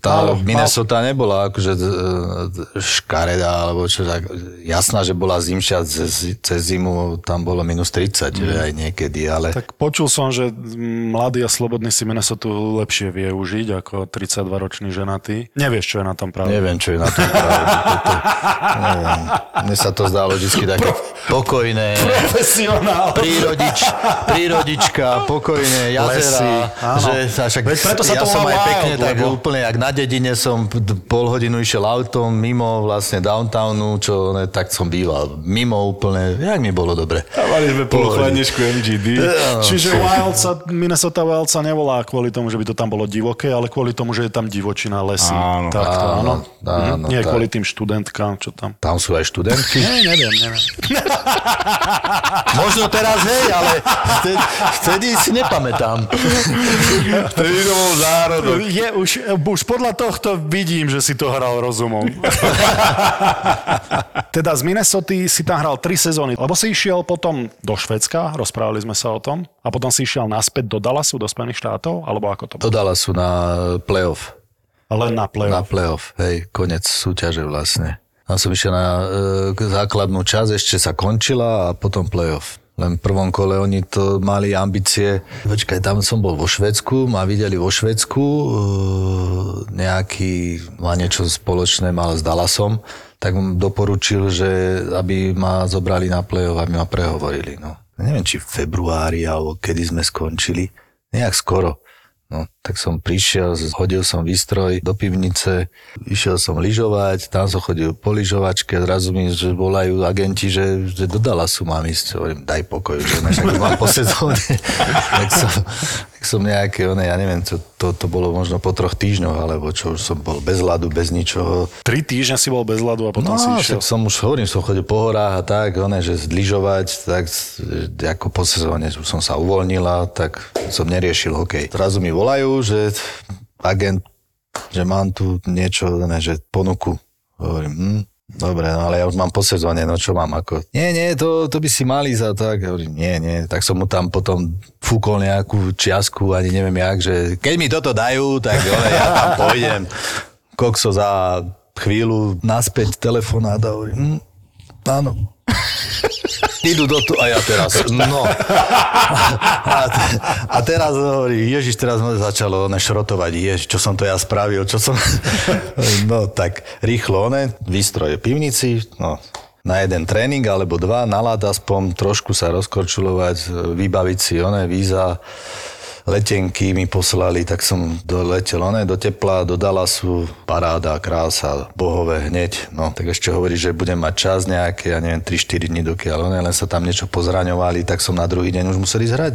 tá Minnesota nebola akože e, škaredá, alebo čo tak. Jasná, že bola zimšia, cez, cez zimu tam bolo minus 30 mm. aj niekedy, ale... Tak počul som, že mladý a slobodný si Minnesota lepšie vie užiť ako 32-ročný ženatý. Nevieš, čo je na tom pravda. Neviem, čo je na tom pravde. Toto, [LAUGHS] neviem. Mne sa to zdalo vždy také pokojné. Profesionál. Prírodič, prírodička, pokojné Lesy, jazera, áno. že však, Veď preto sa ja to som aj pekne tak úplne, jak na dedine som pol hodinu išiel autom mimo vlastne downtownu, čo ne, tak som býval. Mimo úplne, jak mi bolo dobre. A mali sme polu Pohode. chladničku MGD. [LAUGHS] Čiže Wild sa, Minnesota Wild sa nevolá kvôli tomu, že by to tam bolo divoké, ale kvôli tomu, že je tam divočina, lesy. Áno. tak to, áno. Áno, áno, Mhm. Nie tak. kvôli tým študentkám, čo tam. Tam sú aj študentky. Nie, neviem, neviem. [LAUGHS] Možno teraz, hej, ale vtedy, vtedy si nepamätám. Vtedy to bol zárodok. Je, už, už podľa tohto vidím, že si to hral rozumom. [LAUGHS] teda z Minnesota si tam hral tri sezóny, lebo si išiel potom do Švedska, rozprávali sme sa o tom, a potom si išiel naspäť do Dallasu, do Spojených štátov, alebo ako to bolo? Dodala sú na playoff. Len na play Na playoff, hej, konec súťaže vlastne. Tam som išiel na e, základnú časť, ešte sa končila a potom playoff. Len v prvom kole oni to mali ambície. Počkaj, tam som bol vo Švedsku, ma videli vo Švedsku, e, nejaký, má niečo spoločné mal s Dallasom, tak mu doporučil, že aby ma zobrali na play-off, aby ma prehovorili. No. Neviem, či v februári, alebo kedy sme skončili. Nejak skoro. No, tak som prišiel, hodil som výstroj do pivnice, išiel som lyžovať, tam som chodil po lyžovačke, zrazu mi, že volajú agenti, že, že do Dallasu mám ísť. Hovorím, daj pokoj, že však mám po sezóne. [LAUGHS] tak, som, tak som nejaké, one, ja neviem, to, to, to bolo možno po troch týždňoch, alebo čo, už som bol bez ľadu, bez ničoho. Tri týždne si bol bez ľadu a potom No, si išiel. tak som už hovorím, som chodil po horách a tak, one, že zlyžovať, tak ako po sezóne som sa uvoľnila, tak som neriešil hokej. Zrazu mi volajú, že agent, že mám tu niečo, ne, že ponuku. Hovorím, hm, dobre, no ale ja už mám po sezóne, no čo mám ako? Nie, nie, to, to by si mali za tak. Hovorím, nie, nie. Tak som mu tam potom fúkol nejakú čiasku, ani neviem jak, že keď mi toto dajú, tak ale ja tam pôjdem. Kokso za chvíľu naspäť telefonát a hovorím, hm, áno. [LAUGHS] Idú do tu a ja teraz, no. A, a teraz hovorí, Ježiš, teraz ma začalo one šrotovať, Ježiš, čo som to ja spravil, čo som... No tak rýchlo, one, výstroje pivnici, no, na jeden tréning alebo dva, nalad aspoň trošku sa rozkorčulovať, vybaviť si one víza, letenky mi poslali, tak som doletel one, do tepla, do Dallasu, paráda, krása, bohové hneď. No, tak ešte hovorí, že budem mať čas nejaké, ja neviem, 3-4 dní dokiaľ one, len sa tam niečo pozraňovali, tak som na druhý deň už musel ísť hrať.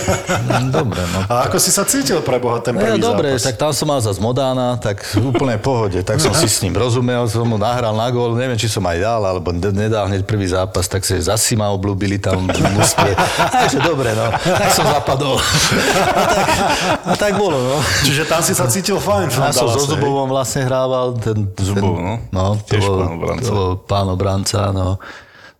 [LAUGHS] Dobre, no. A ako si sa cítil pre Boha ten No, prvý dobre, zápas? tak tam som mal zase Modána, tak úplne pohode. Tak som si s ním rozumel, som mu nahral na gól, neviem, či som aj dal, alebo ne- nedal hneď prvý zápas, tak si zasi ma oblúbili tam v mústve. [LAUGHS] Takže dobre, no, tak som zapadol. A tak, a tak bolo, no. Čiže tam si sa cítil fajn Ja som so? Zubovom vlastne hrával. Ten, Zubov, ten, no. no to Tiež bol, pán obranca. To bol pán obranca, no.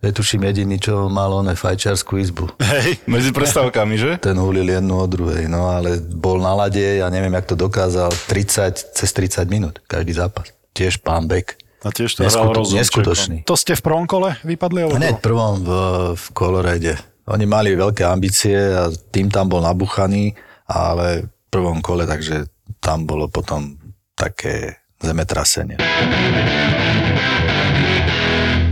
Netuším jediný, čo mal on fajčiarskú izbu. Hej. Medzi prestávkami, že? Ten hulil jednu od druhej, no ale bol na lade, ja neviem, jak to dokázal, 30, cez 30 minút, každý zápas. Tiež pán Bek. A tiež to Neskuto- rozum. neskutočný. To ste v prvom kole vypadli? Alebo Hneď prvom v, v Kolorede. Oni mali veľké ambície a tým tam bol nabuchaný, ale v prvom kole, takže tam bolo potom také zemetrasenie.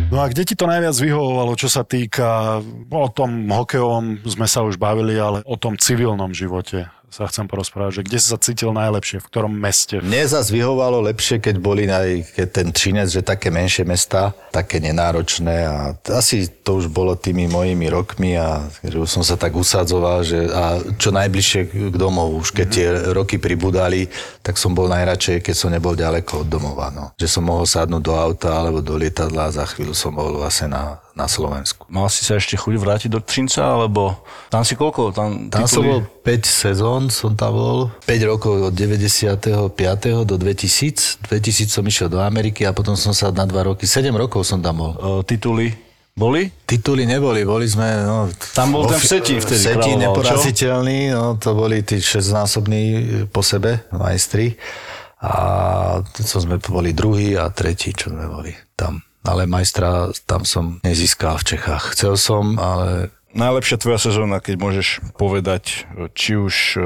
No a kde ti to najviac vyhovovalo, čo sa týka, o tom hokejovom sme sa už bavili, ale o tom civilnom živote sa chcem porozprávať, že kde si sa cítil najlepšie, v ktorom meste? Mne zase vyhovalo lepšie, keď boli aj keď ten Čínec, že také menšie mesta, také nenáročné a asi to už bolo tými mojimi rokmi a že už som sa tak usadzoval, že a čo najbližšie k domov, už keď tie roky pribudali, tak som bol najradšej, keď som nebol ďaleko od domova. No. Že som mohol sadnúť do auta alebo do lietadla a za chvíľu som bol vlastne na, na Slovensku. Mal si sa ešte chuť vrátiť do Třinca, alebo tam si koľko? Tam, Tam som bol 5 sezón, som tam bol. 5 rokov od 95. do 2000. 2000 som išiel do Ameriky a potom som sa na 2 roky, 7 rokov som tam bol. O, tituly boli? Tituly neboli, boli sme... No, Tam bol ten Vsetín vtedy Vsetín čo? neporaziteľný, no, to boli tí 6-násobní po sebe, majstri. A to sme boli druhý a tretí, čo sme boli tam. Ale majstra tam som nezískal v Čechách. Chcel som, ale Najlepšia tvoja sezóna, keď môžeš povedať, či už e,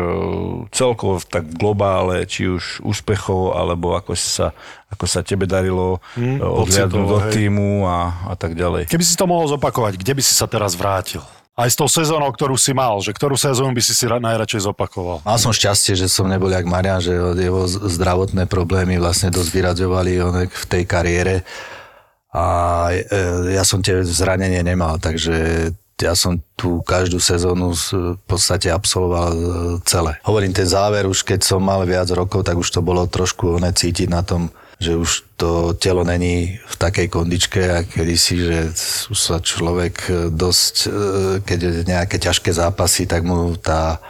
celkovo tak globále, či už úspechov, alebo ako sa, ako sa tebe darilo mm, odhľadnúť do týmu a, a tak ďalej. Keby si to mohol zopakovať, kde by si sa teraz vrátil? Aj s tou sezónou, ktorú si mal, že ktorú sezónu by si si ra- najradšej zopakoval? Mal som šťastie, že som nebol jak Marian, že jeho zdravotné problémy vlastne dosť vyraďovali v tej kariére a e, ja som tie zranenie nemal, takže ja som tú každú sezónu v podstate absolvoval e, celé. Hovorím, ten záver už keď som mal viac rokov, tak už to bolo trošku oné cítiť na tom, že už to telo není v takej kondičke, a kedysi, že už sa človek e, dosť, keď je nejaké ťažké zápasy, tak mu tá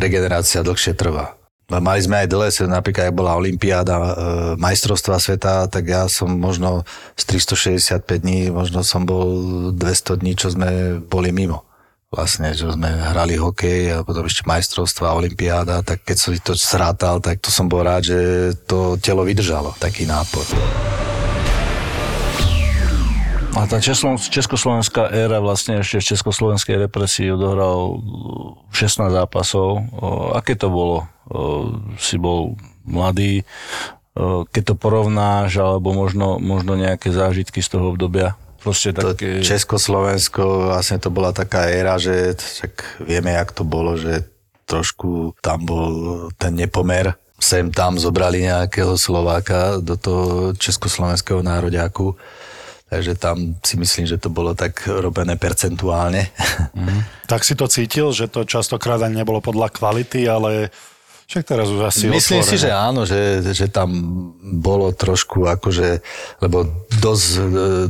regenerácia dlhšie trvá. A Mali sme aj dlhé, napríklad, ak bola Olympiáda, e, majstrovstva sveta, tak ja som možno z 365 dní, možno som bol 200 dní, čo sme boli mimo. Vlastne, že sme hrali hokej a potom ešte majstrovstva, Olympiáda, tak keď som to srátal, tak to som bol rád, že to telo vydržalo, taký nápor. A tá česko- československá éra vlastne ešte v československej represii odohral 16 zápasov. O, aké to bolo? O, si bol mladý, keď to porovnáš, alebo možno, možno nejaké zážitky z toho obdobia? Proste To také... Československo, vlastne to bola taká éra, že však vieme, jak to bolo, že trošku tam bol ten nepomer. Sem tam zobrali nejakého Slováka do toho československého nároďáku. Takže tam si myslím, že to bolo tak robené percentuálne. Tak si to cítil, že to častokrát ani nebolo podľa kvality, ale však teraz už asi Myslím si, otvorené. že áno, že, že tam bolo trošku akože, lebo dosť e,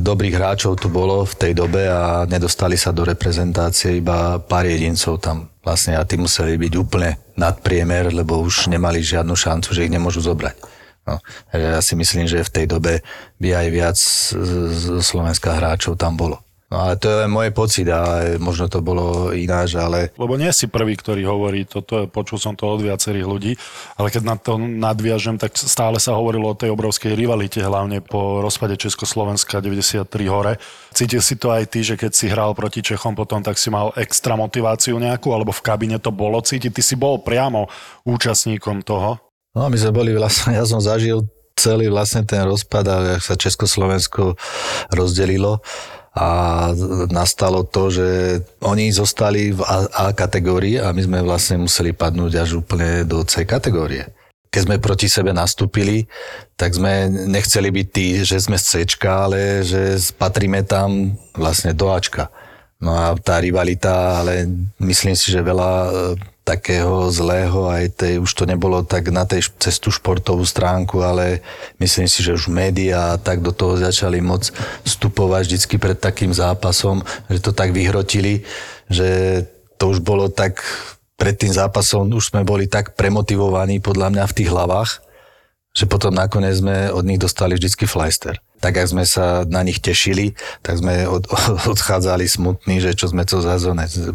dobrých hráčov tu bolo v tej dobe a nedostali sa do reprezentácie iba pár jedincov tam vlastne a tí museli byť úplne nadpriemer, lebo už nemali žiadnu šancu, že ich nemôžu zobrať. No, ja si myslím, že v tej dobe by aj viac z, Slovenska hráčov tam bolo. No ale to je môj pocit a možno to bolo ináč, ale Lebo nie si prvý, ktorý hovorí toto, počul som to od viacerých ľudí, ale keď na to nadviažem, tak stále sa hovorilo o tej obrovskej rivalite, hlavne po rozpade Československa 93 hore. Cítil si to aj ty, že keď si hral proti Čechom potom, tak si mal extra motiváciu nejakú, alebo v kabine to bolo cítiť? Ty si bol priamo účastníkom toho. No my sme boli vlastne, ja som zažil celý vlastne ten rozpad a jak sa Československo rozdelilo a nastalo to, že oni zostali v A, A kategórii a my sme vlastne museli padnúť až úplne do C kategórie. Keď sme proti sebe nastúpili, tak sme nechceli byť tí, že sme z C, ale že patríme tam vlastne do Ačka. No a tá rivalita, ale myslím si, že veľa takého zlého, aj tej, už to nebolo tak na tej cestu športovú stránku, ale myslím si, že už médiá tak do toho začali moc vstupovať vždycky pred takým zápasom, že to tak vyhrotili, že to už bolo tak pred tým zápasom, už sme boli tak premotivovaní podľa mňa v tých hlavách, že potom nakoniec sme od nich dostali vždycky flajster. Tak, ak sme sa na nich tešili, tak sme od, [LAUGHS] odchádzali smutní, že čo sme to za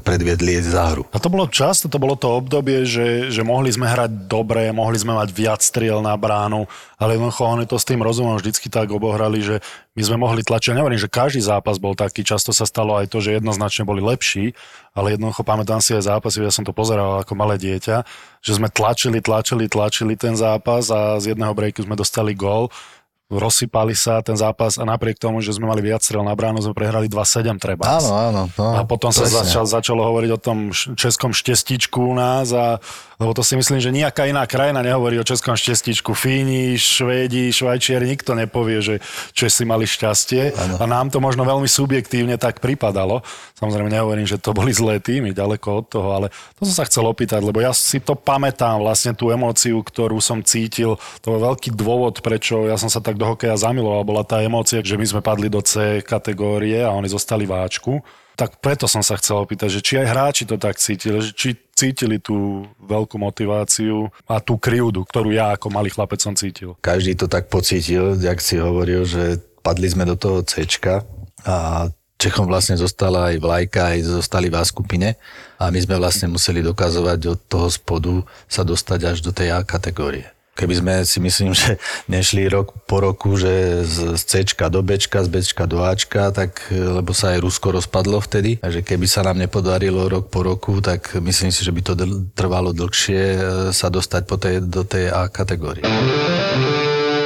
predviedli za hru. A to bolo často, to bolo to obdobie, že, že mohli sme hrať dobre, mohli sme mať viac striel na bránu, ale jednoducho oni to s tým rozumom vždycky tak obohrali, že my sme mohli tlačiť. Ja Nehovorím, že každý zápas bol taký, často sa stalo aj to, že jednoznačne boli lepší, ale jednoducho pamätám si aj zápasy, ja som to pozeral ako malé dieťa, že sme tlačili, tlačili, tlačili ten zápas a z jedného breaku sme dostali gól rozsypali sa ten zápas a napriek tomu, že sme mali viac strel na bránu, sme prehrali 2-7 treba. Áno, áno. No, A potom sa presne. začal, začalo hovoriť o tom českom štestičku u nás, a, lebo to si myslím, že nejaká iná krajina nehovorí o českom štestičku. Fíni, Švédi, Švajčiari, nikto nepovie, že Česi mali šťastie. Áno. A nám to možno veľmi subjektívne tak pripadalo. Samozrejme nehovorím, že to boli zlé týmy, ďaleko od toho, ale to som sa chcel opýtať, lebo ja si to pamätám, vlastne tú emóciu, ktorú som cítil. To bol veľký dôvod, prečo ja som sa tak do hokeja zamiloval. Bola tá emócia, že my sme padli do C kategórie a oni zostali v Ačku. Tak preto som sa chcel opýtať, že či aj hráči to tak cítili, že či cítili tú veľkú motiváciu a tú krivdu, ktorú ja ako malý chlapec som cítil. Každý to tak pocítil, jak si hovoril, že padli sme do toho C a Čechom vlastne zostala aj vlajka, aj zostali v skupine a my sme vlastne museli dokazovať od toho spodu sa dostať až do tej A kategórie. Keby sme si myslím, [LAUGHS] že nešli rok po roku, že z C do B, z B do Ačka, tak, e, lebo sa aj Rusko rozpadlo vtedy, takže keby sa nám nepodarilo rok po roku, tak myslím si, že by to trvalo dlhšie e, sa dostať po tej, do tej A kategórie.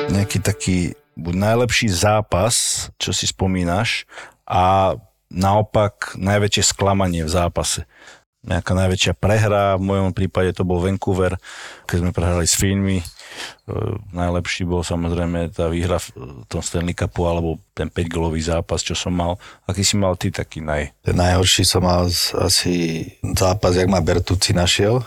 nejaký taký buď najlepší zápas, čo si spomínaš, a naopak najväčšie sklamanie v zápase. Nejaká najväčšia prehra, v mojom prípade to bol Vancouver, keď sme prehrali s Fínmi. E, najlepší bol samozrejme tá výhra v tom Stanley Cupu, alebo ten 5-golový zápas, čo som mal. Aký si mal ty taký naj... Ten najhorší som mal asi zápas, jak ma Bertucci našiel. [LAUGHS]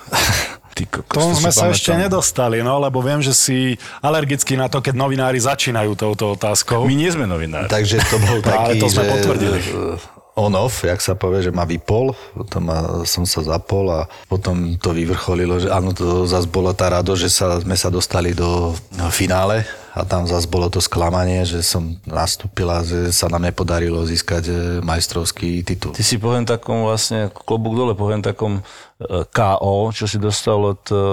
Ty kokos, sme sa pamätám. ešte nedostali, no, lebo viem, že si alergický na to, keď novinári začínajú touto otázkou. My nie sme novinári. Takže to bol [LAUGHS] taký, to sme že potvrdili. On-off, jak sa povie, že ma vypol, potom som sa zapol a potom to vyvrcholilo, že áno, to zase bola tá rado, že sa, sme sa dostali do finále a tam zase bolo to sklamanie, že som nastúpil a že sa nám nepodarilo získať e, majstrovský titul. Ty si poviem takom vlastne, klobúk dole, poviem takom e, KO, čo si dostal od, e,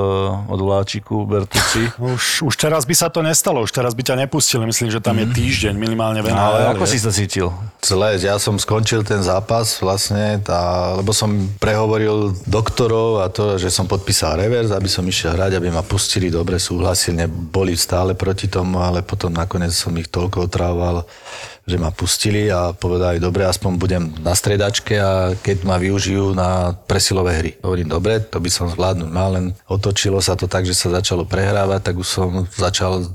od Vláčiku Bertuci. [LAUGHS] Už, už teraz by sa to nestalo, už teraz by ťa nepustili, myslím, že tam je týždeň minimálne v Mhm. Ale ako je. si to cítil? Zle, ja som skončil ten zápas vlastne, tá, lebo som prehovoril doktorov a to, že som podpísal revers, aby som išiel hrať, aby ma pustili, dobre súhlasili, boli stále proti tomu, ale potom nakoniec som ich toľko otrával, že ma pustili a povedali, dobre, aspoň budem na stredačke a keď ma využijú na presilové hry. Hovorím, dobre, to by som zvládnuť mal, len otočilo sa to tak, že sa začalo prehrávať, tak už som začal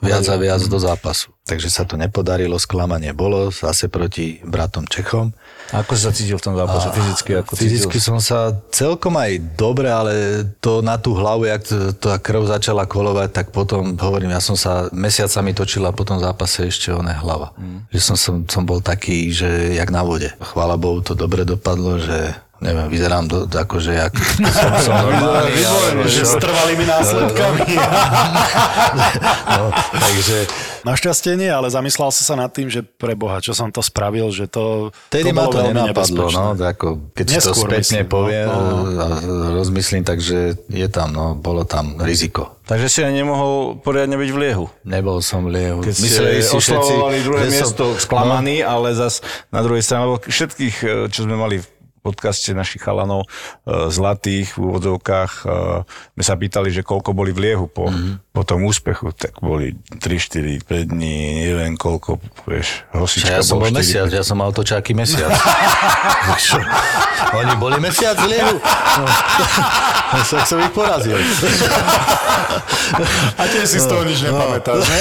viac a viac do zápasu. Takže sa to nepodarilo, sklamanie bolo, zase proti bratom Čechom. Ako si sa cítil v tom zápase fyzicky? Ako Fyzicky som sa celkom aj dobre, ale to na tú hlavu, jak tá krv začala kolovať, tak potom, hovorím, ja som sa mesiacami točila po tom zápase ešte oné hlava. Mm. Že som, som, som bol taký, že jak na vode. Chvála Bohu, to dobre dopadlo, že neviem, vyzerám do, akože jak [LAUGHS] som, som normálny. ale Že s trvalými následkami. no, takže Našťastie nie, ale zamyslel si sa nad tým, že pre Boha, čo som to spravil, že to, Tedy to ma to nenapadlo, no, ako keď si to Neskôr spätne myslím, no. povie No, no. a rozmyslím, takže je tam, no, bolo tam riziko. Takže si aj nemohol poriadne byť v liehu. Nebol som v liehu. Keď Mysleli si všetci, oslavovali druhé miesto som- sklamaný, ale zas na druhej strane, lebo všetkých, e, čo sme mali v podcaste našich chalanov e, zlatých v úvodzovkách, e, sme sa pýtali, že koľko boli v liehu po, mm-hmm. po tom úspechu, tak boli 3, 4, 5 dní, neviem koľko, vieš, No, hosička ja som bol štyri. mesiac, ja som mal točáky mesiac. [LAUGHS] Oni boli mesiac v liehu. No, tak som ich porazil. A tiež si z toho nič nepamätáš, ne?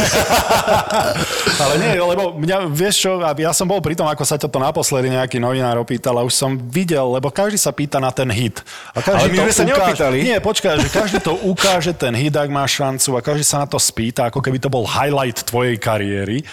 [LAUGHS] Ale nie, lebo mňa, vieš čo, ja som bol pri tom, ako sa ťa to naposledy nejaký novinár opýtal a už som videl, lebo každý sa pýta na ten hit. A každý Ale my sme sa neopýtali. Nie, počkaj, že každý to ukáže, ten hit, ak má šancu a každý sa na to spýta, ako keby to bol highlight tvojej kariéry.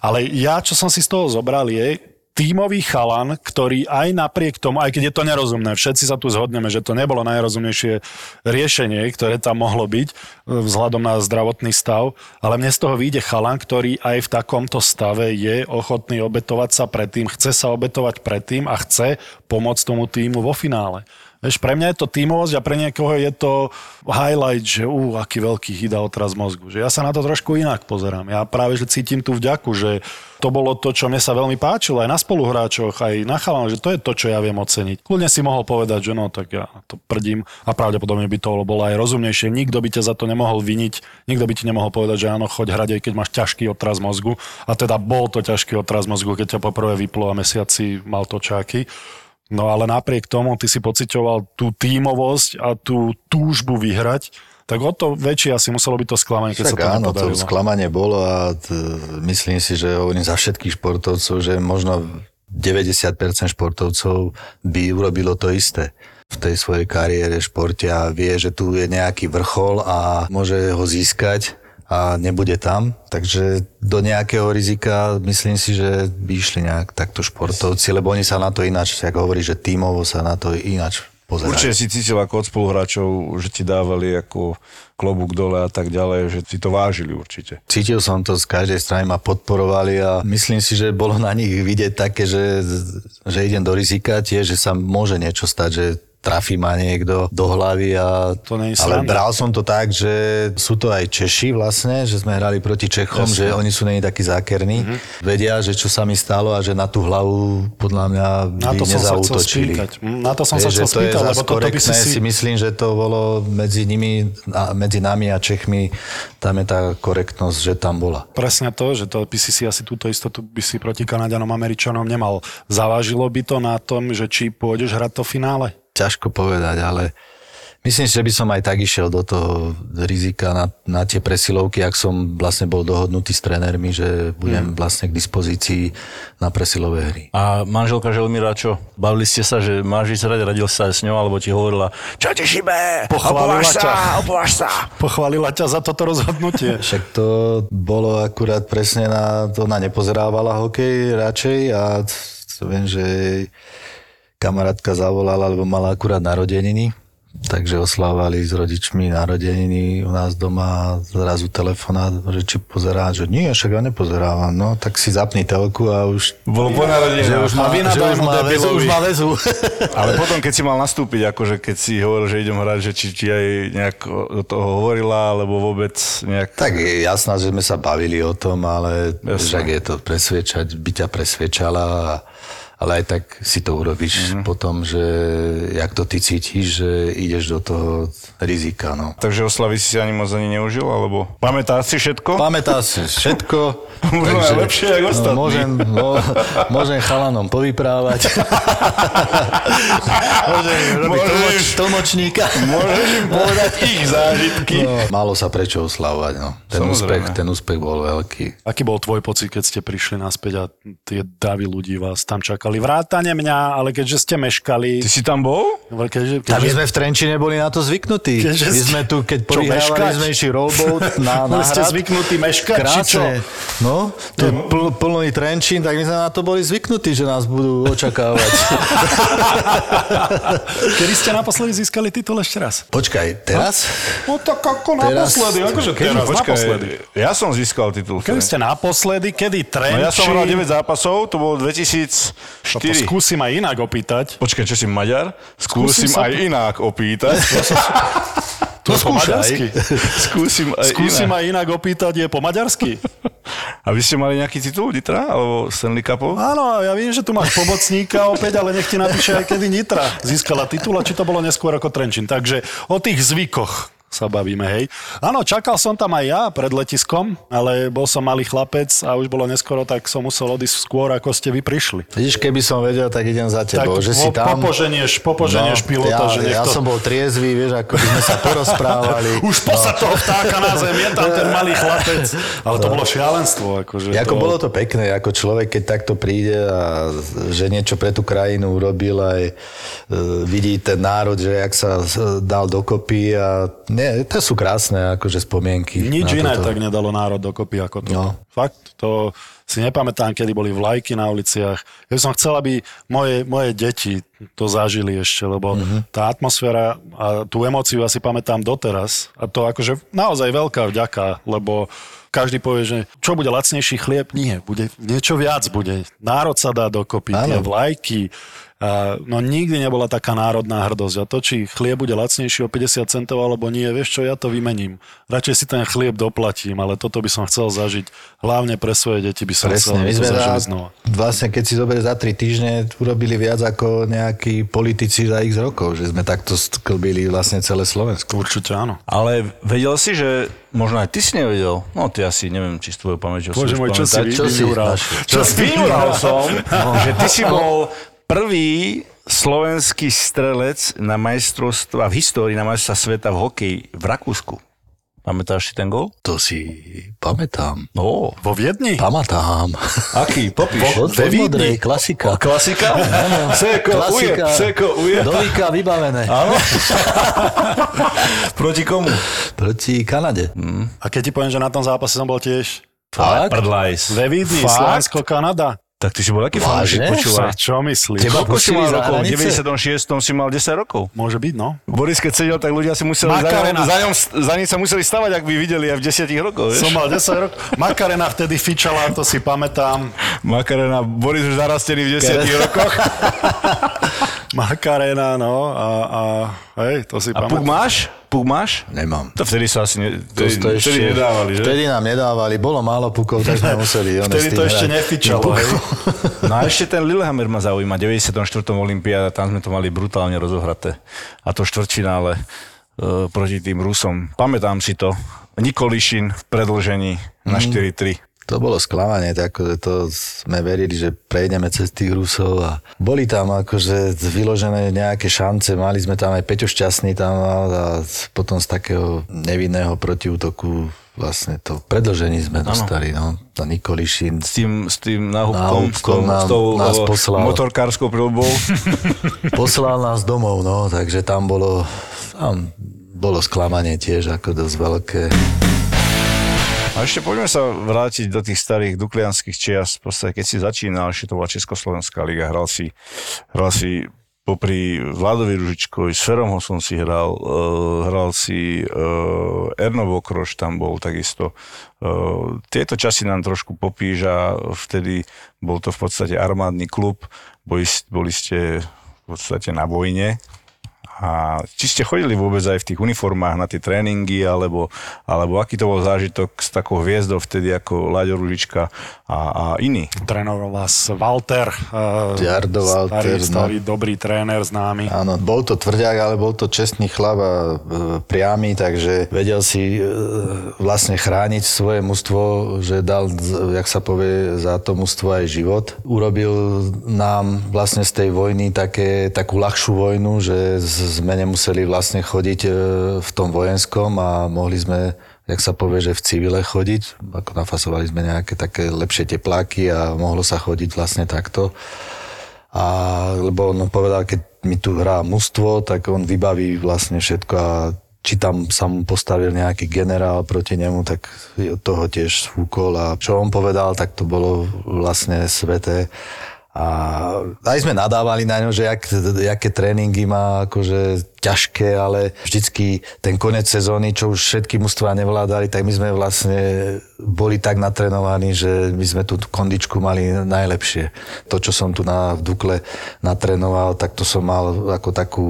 Ale ja, čo som si z toho zobral, je, tímový chalan, ktorý aj napriek tomu, aj keď je to nerozumné, všetci sa tu zhodneme, že to nebolo najrozumnejšie riešenie, ktoré tam mohlo byť e, vzhľadom na zdravotný stav, ale mne z toho vyjde chalan, ktorý aj v takomto stave je ochotný obetovať sa predtým, chce sa obetovať predtým a chce pomôcť tomu týmu vo finále. Vieš, pre mňa je to tímovosť a pre niekoho je to highlight, že ú, aký veľký hit a otraz mozgu. Že ja sa na to trošku inak pozerám. Ja práve, že cítim tú vďaku, že to bolo to, čo mne sa veľmi páčilo aj na spoluhráčoch, aj na chalanoch, že to je to, čo ja viem oceniť. Kľudne si mohol povedať, že no, tak ja to prdím a pravdepodobne by to bolo aj rozumnejšie. Nikto by ťa za to nemohol viniť, nikto by ti nemohol povedať, že áno, choď hrať, aj keď máš ťažký otraz mozgu. A teda bol to ťažký otraz mozgu, keď ťa poprvé vyplo a mesiaci mal točáky. No ale napriek tomu ty si pocitoval tú tímovosť a tú túžbu vyhrať, tak o to väčšie asi muselo byť to sklamanie, keď Tak sa to áno, nepodarilo. to sklamanie bolo a t- myslím si, že hovorím za všetkých športovcov, že možno 90% športovcov by urobilo to isté v tej svojej kariére, športe a vie, že tu je nejaký vrchol a môže ho získať a nebude tam. Takže do nejakého rizika myslím si, že by išli nejak takto športovci, lebo oni sa na to ináč, ako hovorí, že tímovo sa na to ináč pozerajú. Určite si cítil ako od spoluhráčov, že ti dávali ako klobúk dole a tak ďalej, že si to vážili určite. Cítil som to, z každej strany ma podporovali a myslím si, že bolo na nich vidieť také, že, že idem do rizika tiež, že sa môže niečo stať, že trafí ma niekto do hlavy a... To nie je ale bral som to tak, že sú to aj Češi vlastne, že sme hrali proti Čechom, že oni sú není takí zákerní. Mhm. Vedia, že čo sa mi stalo a že na tú hlavu podľa mňa Na to som sa chcel spýtať. Mm, Na to som sa Vieš, chcel to je spýtať, lebo toto by si si... myslím, že to bolo medzi nimi, medzi nami a Čechmi, tam je tá korektnosť, že tam bola. Presne to, že to by si si asi túto istotu by si proti Kanadianom, Američanom nemal. Zavážilo by to na tom, že či pôjdeš hrať to finále? Ťažko povedať, ale myslím si, že by som aj tak išiel do toho rizika na, na tie presilovky, ak som vlastne bol dohodnutý s trénermi, že budem vlastne k dispozícii na presilové hry. A manželka Želmíra, čo? Bavili ste sa, že máš ísť hrať, radil sa aj s ňou, alebo ti hovorila, čo ti šibe, opováž sa, opováž sa. [LAUGHS] Pochválila ťa za toto rozhodnutie. [LAUGHS] Však to bolo akurát presne na... To ona nepozerávala hokej radšej a viem, že kamarátka zavolala, lebo mala akurát narodeniny. Takže oslávali s rodičmi narodeniny u nás doma a zrazu telefonát, že či pozerá, že nie, však ja nepozerávam. No, tak si zapni telku a už... Bolo po. Že už má, A že už má väzu, už má väzu. Ale potom, keď si mal nastúpiť, akože keď si hovoril, že idem hrať, že či, či aj nejak do toho hovorila, alebo vôbec nejak... Tak je jasná, že sme sa bavili o tom, ale Jasné. však je to presvedčať, by ťa presvedčala, a- ale aj tak si to urobíš mm-hmm. potom, že jak to ty cítiš, že ideš do toho rizika. No. Takže oslavy si si ani moc ani neužil, alebo pamätáš si všetko? Pamätá si všetko, [LAUGHS] Možno aj lepšie ako no, ostatní. môžem, no, môžem chalanom povyprávať. [LAUGHS] môžem robiť Môžeš. tlmoč, tlmočníka. Môžeš im povedať ich zážitky. No, malo sa prečo oslavovať. No. Ten, Samozrejme. úspech, ten úspech bol veľký. Aký bol tvoj pocit, keď ste prišli naspäť a tie davy ľudí vás tam čakali? Vrátane mňa, ale keďže ste meškali... Ty si tam bol? Keďže, A my keďže, sme v Trenčine boli na to zvyknutí. Keďže My sme tu, keď meškať? sme išli rollboat [LAUGHS] na, na Boli ste zvyknutí meškať, či čo? Krásne. No, to je pl, plný Trenčín, tak my sme na to boli zvyknutí, že nás budú očakávať. [LAUGHS] Kedy ste naposledy získali titul ešte raz? Počkaj, teraz? No tak ako Teraz- naposledy, akože teraz, Počkaj, naposledy. ja som získal titul. Kedy ste naposledy, kedy No Trenčín... ja som hral 9 zápasov, to bolo To 2004. skúsim aj inak opýtať. Počkaj, čo si Maďar? Skúsim, Skúsim aj to- inak opýtať. To po skúšaj. maďarsky. Skúsim aj Skúsim inak. aj inak opýtať, je po maďarsky. A vy ste mali nejaký titul Nitra? Alebo Stanley Cupov? Áno, ja viem, že tu máš pomocníka opäť, ale nech ti napíše aj kedy Nitra získala titul a či to bolo neskôr ako Trenčín. Takže o tých zvykoch sa bavíme, hej. Áno, čakal som tam aj ja pred letiskom, ale bol som malý chlapec a už bolo neskoro, tak som musel odísť skôr, ako ste vy prišli. Vidíš, keby som vedel, tak idem za tebou, že si tam... No, popoženieš, popoženieš pilota, ja, že nech ja som bol triezvy, vieš, ako by sme sa porozprávali. [LAUGHS] Už posad toho vtáka na zem, je tam ten malý chlapec. Ale to bolo šialenstvo. Akože Ako to... bolo to pekné, ako človek, keď takto príde a že niečo pre tú krajinu urobil aj e, vidí ten národ, že jak sa e, dal dokopy a nie, to sú krásne akože spomienky. Nič iné toto. tak nedalo národ dokopy ako to. No. Fakt, to si nepamätám, kedy boli vlajky na uliciach. Ja som chcel, aby moje, moje deti to zažili ešte, lebo Mhm. uh-huh. tá atmosféra a tú emóciu asi pamätám doteraz. A to akože naozaj veľká vďaka, lebo každý povie, že čo bude lacnejší chlieb? Nie, bude niečo viac bude. Národ sa dá dokopy, tie Áno. vlajky. A, no nikdy nebola taká národná hrdosť. A to, či chlieb bude lacnejší o 50 centov alebo nie, vieš čo, ja to vymením. Radšej si ten chlieb doplatím, ale toto by som chcel zažiť. Hlavne pre svoje deti by som chcel, Presne, my aby to sme zažili za, znova. vlastne keď si zoberie za tri týždne, urobili viac ako nejakí politici za x rokov, že sme takto sklbili vlastne celé Slovensko. Určite áno. Ale vedel si, že možno aj ty si nevedel. No ty asi, neviem, či s tvojou pamäťou Bože si môj, čo si Čo si vyjúral? našiel? Čo vyjúral som, že ty si bol prvý slovenský strelec na majstrovstva v histórii na majstrovstva sveta v hokeji v Rakúsku. Pamätáš si ten gol? To si pamätám. No. Vo Viedni? Pamätám. Aký? Popíš. Od, od modrej, klasika. Klasika? Seko, uje, Klasika. seko, uje. Do Víka vybavené. Áno. [LAUGHS] Proti komu? Proti Kanade. A keď ti poviem, že na tom zápase som bol tiež Fakt? Prdlajs. ve Vídni, Fakt? Slovensko-Kanada. Tak ty si bol aký fanúšik, počúvaj. Čo myslíš? Teba Koľko si mal rokov? V hranice? 96. si mal 10 rokov. Môže byť, no. Boris, keď sedel, tak ľudia si museli za ňom, Makarena. za, ňom, za ním sa museli stavať, ak by videli aj v 10 rokov, vieš? Som mal 10 rokov. Makarena vtedy fičala, to si pamätám. Makarena, Boris už zarastený v 10 rokoch. [LAUGHS] Makarena, no. A, a hej, to si A puk pamätám. máš? Puk máš? Nemám. To vtedy sa asi ne, To, vtedy, to ešte, vtedy nedávali, že? Vtedy nám nedávali, bolo málo pukov, tak sme [LAUGHS] museli. Vtedy to ešte nefičalo, hej. [LAUGHS] No a ešte ten Lillehammer ma zaujíma, 94. Olympiáda, tam sme to mali brutálne rozohraté. A to štvrtfinále uh, proti tým Rusom. Pamätám si to. Nikolišin v predlžení na 4-3. To bolo sklamanie, tak akože to sme verili, že prejdeme cez tých Rusov a boli tam akože vyložené nejaké šance, mali sme tam aj Peťo Šťastný tam a potom z takého nevinného protiútoku vlastne to predlžení sme dostali, no. A Nikolišin S tým, s tým náhubkom, s, Náhubkom s tou nás poslal. motorkárskou prilbou. [LAUGHS] poslal nás domov, no, takže tam bolo, tam bolo sklamanie tiež ako dosť veľké. A ešte poďme sa vrátiť do tých starých duklianských čias. V podstate, keď si začínal, ešte to bola Československá liga, hral si, hral si popri Vladovi Ružičkovi, s Ferom som si hral, uh, hral si uh, Erno Vokroš tam bol takisto. Uh, tieto časy nám trošku popíš a vtedy bol to v podstate armádny klub, boli, boli ste v podstate na vojne A či ste chodili vôbec aj v tých uniformách na tie tréningy, alebo, alebo aký to bol zážitok s takou hviezdou vtedy ako Láďo Ružička a, a iní? Trénoval vás Walter, uh, Jardo Walter, starý, no. starý dobrý tréner známy. Áno, bol to tvrďák, ale bol to čestný chlap a e, priamy, takže vedel si e, vlastne chrániť svoje mužstvo, že dal, jak sa povie, za to mužstvo aj život. Urobil nám vlastne z tej vojny také, takú ľahšiu vojnu, že z- sme nemuseli vlastne chodiť e, v tom vojenskom a mohli sme jak sa povie, že v civile chodiť, ako nafasovali sme nejaké také lepšie tepláky a mohlo sa chodiť vlastne takto. A, lebo on povedal, keď mi tu hrá mužstvo, tak on vybaví vlastne všetko a či tam sa mu postavil nejaký generál proti nemu, tak toho tiež sfúkol a čo on povedal, tak to bolo vlastne sveté. A aj sme nadávali na ňo, že jak, jaké tréningy má akože ťažké, ale vždycky ten konec sezóny, čo už všetky mužstva nevládali, tak my sme vlastne boli tak natrenovaní, že my sme tú kondičku mali najlepšie. To, čo som tu na, Dukle natrénoval, tak to som mal ako takú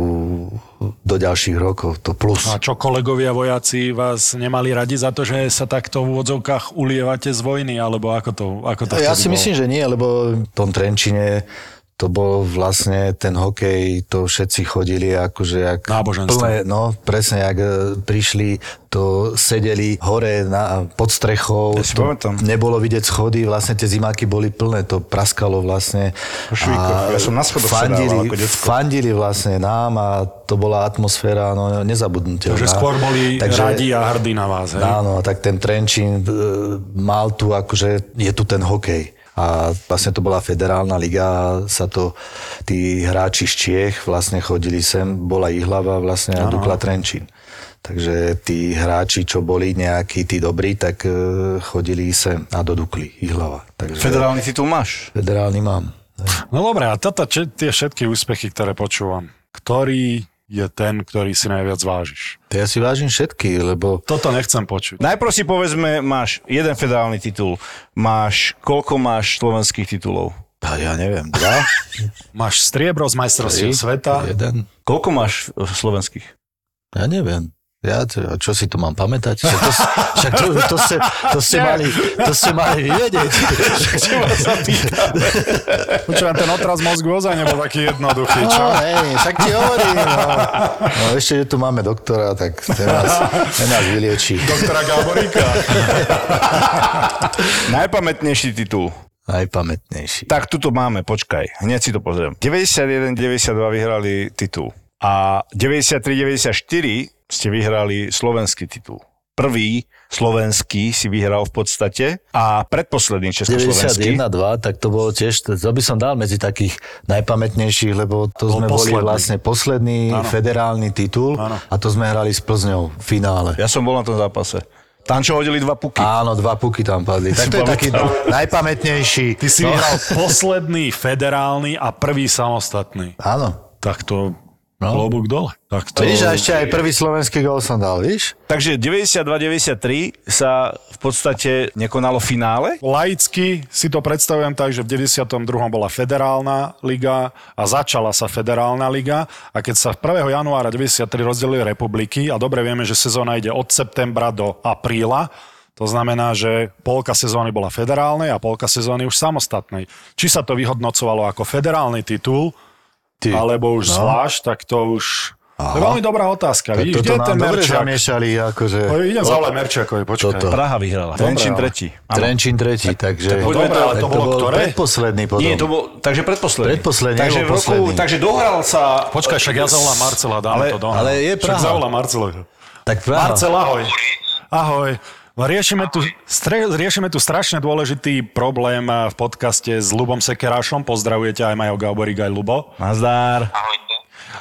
do ďalších rokov, to plus. A čo kolegovia vojaci vás nemali radi za to, že sa takto v úvodzovkách ulievate z vojny, alebo ako to, ako to Ja si bolo? myslím, že nie, lebo v tom Trenčine to bol vlastne ten hokej, to všetci chodili akože jak... Náboženstvo. Plné, no, presne, jak e, prišli, to sedeli hore na, pod strechou. Ja si to pamätám. nebolo vidieť schody, vlastne tie zimáky boli plné, to praskalo vlastne. Švíkoch. Ja som na schodoch fandili, ako fandili vlastne nám a to bola atmosféra no, nezabudnutelná. Takže skôr boli Takže- radi a hrdí na vás, hej? Áno, tak ten Trenčín e, mal tu akože, je tu ten hokej. A vlastne to bola federálna liga a sa to, tí hráči z Čiech vlastne chodili sem, bola Ihlava vlastne a Dukla Trenčín. Takže tí hráči, čo boli nejakí tí dobrí, tak e, chodili sem a do Dukly, Ihlava. Takže Federálny titul máš? federálny mám. No dobré, a toto, či, tie všetky úspechy, ktoré počúvam, ktorý je ten, ktorý si najviac vážiš? To ja si vážim všetky, lebo Toto nechcem počuť. Najprv si povedzme, máš jeden federálny titul, máš, koľko máš slovenských titulov? a ja neviem, dva, [LAUGHS] Máš striebro z majstrovstiev sveta, jeden, Koľko máš eh, slovenských? Ja neviem. Ja, to, čo si to mám pamätať? Však to, [LAUGHS] však to, to, ste, to, ste mali, to ste mali vedieť. Počúvam, ten otraz mozgu ozaj nebol taký jednoduchý, čo? No, hej, však ti hovorím. No. no ešte, že tu máme doktora, tak ten nás, ten nás vyliečí. Doktora Gáboríka. Najpamätnejší titul. Najpamätnejší. Tak tuto máme, počkaj, hneď si to pozriem. 91-92 vyhrali titul a 93-94 ste vyhrali slovenský titul. Prvý slovenský si vyhral v podstate a predposledný československý. 91-2, tak to bolo tiež, to by som dal medzi takých najpamätnejších, lebo to Bol sme posledný. boli vlastne posledný Áno. federálny titul Áno. a to sme hrali s Plzňou v finále. Ja som bol na tom zápase. Tam čo hodili dva puky. Áno, dva puky tam padli. Tak to je taký [LAUGHS] najpamätnejší. Ty si No. vyhral posledný federálny a prvý samostatný. Áno. Tak to No. klobúk dole. Tak to... Vidíš, a ešte aj prvý slovenský gol som dal, víš? Takže 92-93 sa v podstate nekonalo finále. Laicky si to predstavujem tak, že v 92. bola federálna liga a začala sa federálna liga a keď sa 1. januára 93 rozdelili republiky a dobre vieme, že sezóna ide od septembra do apríla, to znamená, že polka sezóny bola federálnej a polka sezóny už samostatnej. Či sa to vyhodnocovalo ako federálny titul, Ty. alebo už No. zvlášť, tak to už... To je veľmi dobrá otázka. Tak Vidíš, kde je ten dobre Merčák? zamiešali, akože... No, idem zavolať Merčiakovi, počkaj. Toto. Praha vyhrala. Trenčín tretí. Trenčín tretí, takže... poďme Dobre, ale tak to bolo ktoré? predposledný potom. Nie, to bol, takže predposledný. Predposledný, takže, v roku, takže dohral sa... Počkaj, však ja zavolám Marcela, dáme Ale- to do. ale je Však Praha. zavolám Marcela. Tak Praha. Marcel, ahoj. Ahoj. No, Riešime tu, stre, riešime tu strašne dôležitý problém v podcaste s Lubom Sekerášom. Pozdravujete aj Majo Gaborík, aj Lubo. Nazdár.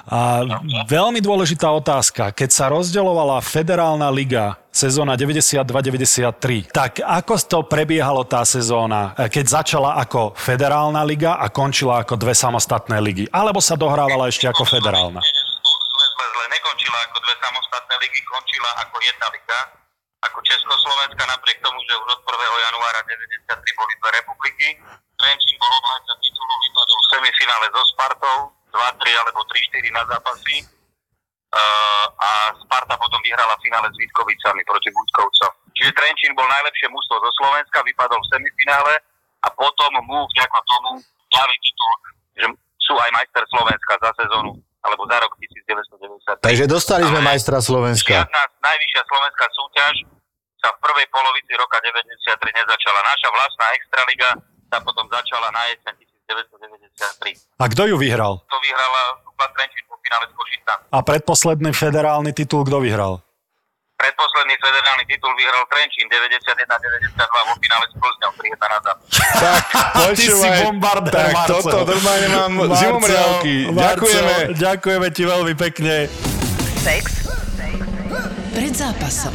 A veľmi dôležitá otázka. Keď sa rozdeľovala federálna liga sezóna 92-93, tak ako to prebiehalo tá sezóna, eh, keď začala ako federálna liga a končila ako dve samostatné ligy? Alebo sa dohrávala ešte ako federálna? Nekončila ako dve samostatné ligy, končila ako jedna liga. Ako Československa, napriek tomu, že už od 1. januára 93 boli dve republiky. Trenčín bol obhajca titulu, vypadol v semifinále so Spartou, 2-3 alebo 3-4 na zápasy. a Sparta potom vyhrala finále s Vítkovicami proti Budkovcom. Čiže Trenčín bol najlepšie mužstvo zo Slovenska, vypadol v semifinále a potom mu vďaka tomu dali titul, že sú aj majster Slovenska za sezónu alebo za rok 1990. Takže dostali sme majstra Slovenska. Žiadna najvyššia slovenská súťaž sa v prvej polovici roka 93 nezačala. Naša vlastná extraliga sa potom začala na jeseň 1993. A kto ju vyhral? To vyhrala Dukla Trenčín po finále s Košicami. A predposledný federálny titul kto vyhral? Predposledný federálny titul vyhral Trenčín 91-92 vo finále s Plzňou 3-1 na [LAUGHS] si bombardér, tak Marcel. toto normálne mám Marcel, zimomriavky. Ďakujeme. Ďakujeme ti veľmi pekne. Sex pred zápasom.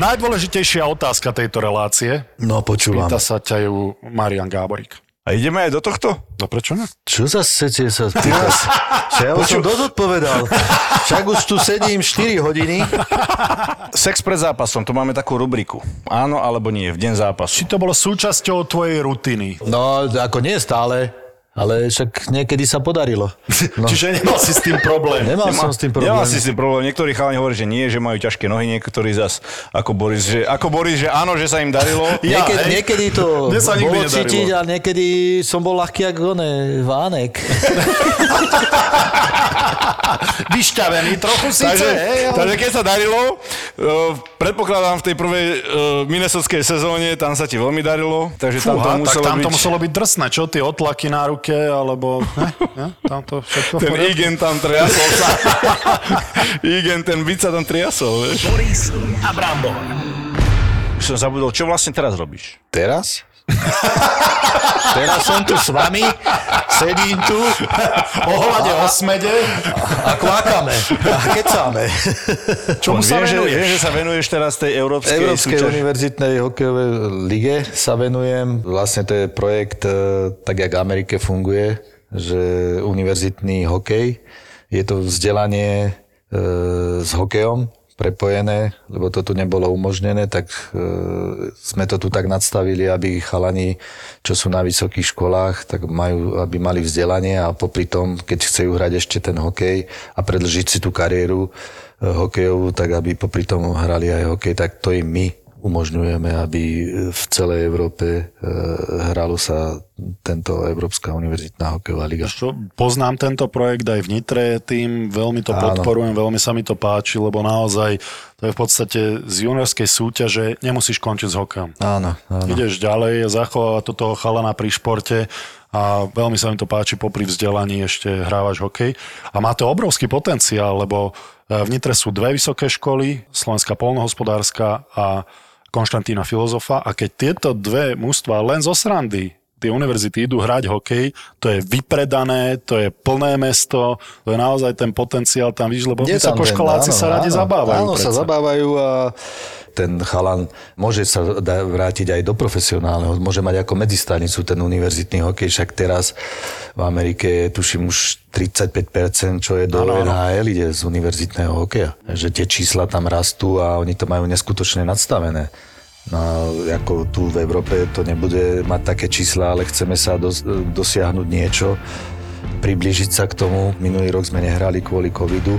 Najdôležitejšia otázka tejto relácie. No, počúvam. Pýta sa ťa ju Marian Gáborík. A ideme aj do tohto? No prečo ne? Čo sa chcete [LAUGHS] sa spýtať? Však ja už som dosť odpovedal. Však už tu sedím 4 hodiny. Sex pred zápasom, to máme takú rubriku. Áno alebo nie, v deň zápasu. Či to bolo súčasťou tvojej rutiny? No, ako nie stále, ale však niekedy sa podarilo. [LAUGHS] No. Čiže nemal si s tým problém. [LAUGHS] Nemal som s tým problém. Ja si s tým problém. Niektorí chalani hovorí, že nie, že majú ťažké nohy, niektorí zas ako Boris, že, ako Boris, že áno, že sa im darilo. [LAUGHS] Ja, Niekedy, hej. niekedy to Mne sa bolo nedarilo. cítiť a niekedy som bol ľahký ako one, Vánek. Vyšťavený trochu síce, Takže, hej, ale... takže keď sa darilo, uh, predpokladám v tej prvej uh, minnesotskej sezóne, tam sa ti veľmi darilo, takže tam to Fúha, tak muselo tam byť... to muselo byť drsné, čo tie otlaky na ruke, alebo... Ne, ne, tam to všetko... Ten poriadku? Igen tam triasol sa. [LAUGHS] Igen, ten byt sa tam triasol, vieš. Boris a Brambor. Už som zabudol, čo vlastne teraz robíš? Teraz? [LAUGHS] Teraz som tu s vami, sedím tu [LAUGHS] Ohľade osmede. a kvákame a kecáme. [LAUGHS] Čomu sa viem, že, venuješ? viem, že sa venuješ teraz tej európskej, Európskej súťaži. univerzitnej hokejovej lige sa venujem. Vlastne to je projekt, e, tak jak Amerike funguje, že univerzitný hokej. Je to vzdelanie e, s hokejom prepojené, lebo to tu nebolo umožnené, tak e, sme to tu tak nadstavili, aby chalani, čo sú na vysokých školách, tak majú, aby mali vzdelanie a popri tom, keď chcú hrať ešte ten hokej a predlžiť si tú kariéru e, hokejovú, tak aby popri tom hrali aj hokej, tak to im my umožňujeme, aby v celej Európe e, hralo sa tento Európska univerzitná hokejová liga. Čo, poznám tento projekt aj v Nitre, tým veľmi to Áno. podporujem, veľmi sa mi to páči, lebo naozaj to je v podstate z juniorskej súťaže nemusíš končiť s hokejom. Áno, áno. Ideš ďalej a zachovávať to toho chalana pri športe a veľmi sa mi to páči, popri vzdelaní ešte hrávaš hokej. A má to obrovský potenciál, lebo e, v Nitre sú dve vysoké školy, Slovenská polnohospodárska a Konštantína Filozofa a keď tieto dve mužstva len zo srandy tie univerzity idú hrať hokej, to je vypredané, to je plné mesto, to je naozaj ten potenciál tam, víš, lebo vysokoškoláci áno, sa radi áno, zabávajú. Áno, sa predsa. zabávajú a ten chalan môže sa vrátiť aj do profesionálneho, môže mať ako medzistanicu ten univerzitný hokej, však teraz v Amerike je tuším už 35%, čo je do Áno, áno. NHL ide z univerzitného hokeja. Že tie čísla tam rastú a oni to majú neskutočne nadstavené. No, ako tu v Európe to nebude mať také čísla, ale chceme sa dos- dosiahnuť niečo, priblížiť sa k tomu. Minulý rok sme nehrali kvôli covidu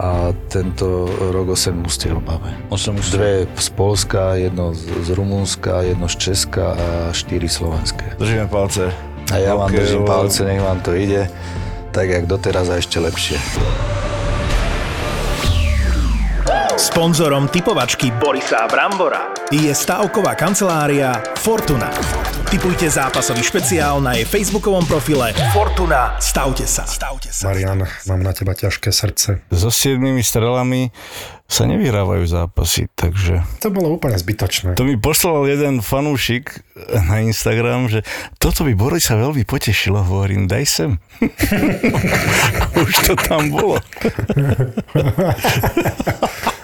a tento rok 8 mústiev máme. Osem mústiev. Dve z Polska, jedno z, z Rumunska, jedno z Česka a štyri slovenské. Držíme palce. A ja vám Hokejovo. držím palce, nech vám to ide tak, jak doteraz a ešte lepšie. Sponzorom typovačky Borisa Brambora je stavková kancelária Fortuna. Typujte zápasový špeciál na jej facebookovom profile Fortuna. Stavte sa. Stavte sa. Marian, mám na teba ťažké srdce. So siedmými strelami sa nevyhrávajú zápasy, takže... To bolo úplne zbytočné. To mi poslal jeden fanúšik na Instagram, že toto by Borisa veľmi potešilo, hovorím, daj sem. [LAUGHS] Už to tam bolo. [LAUGHS]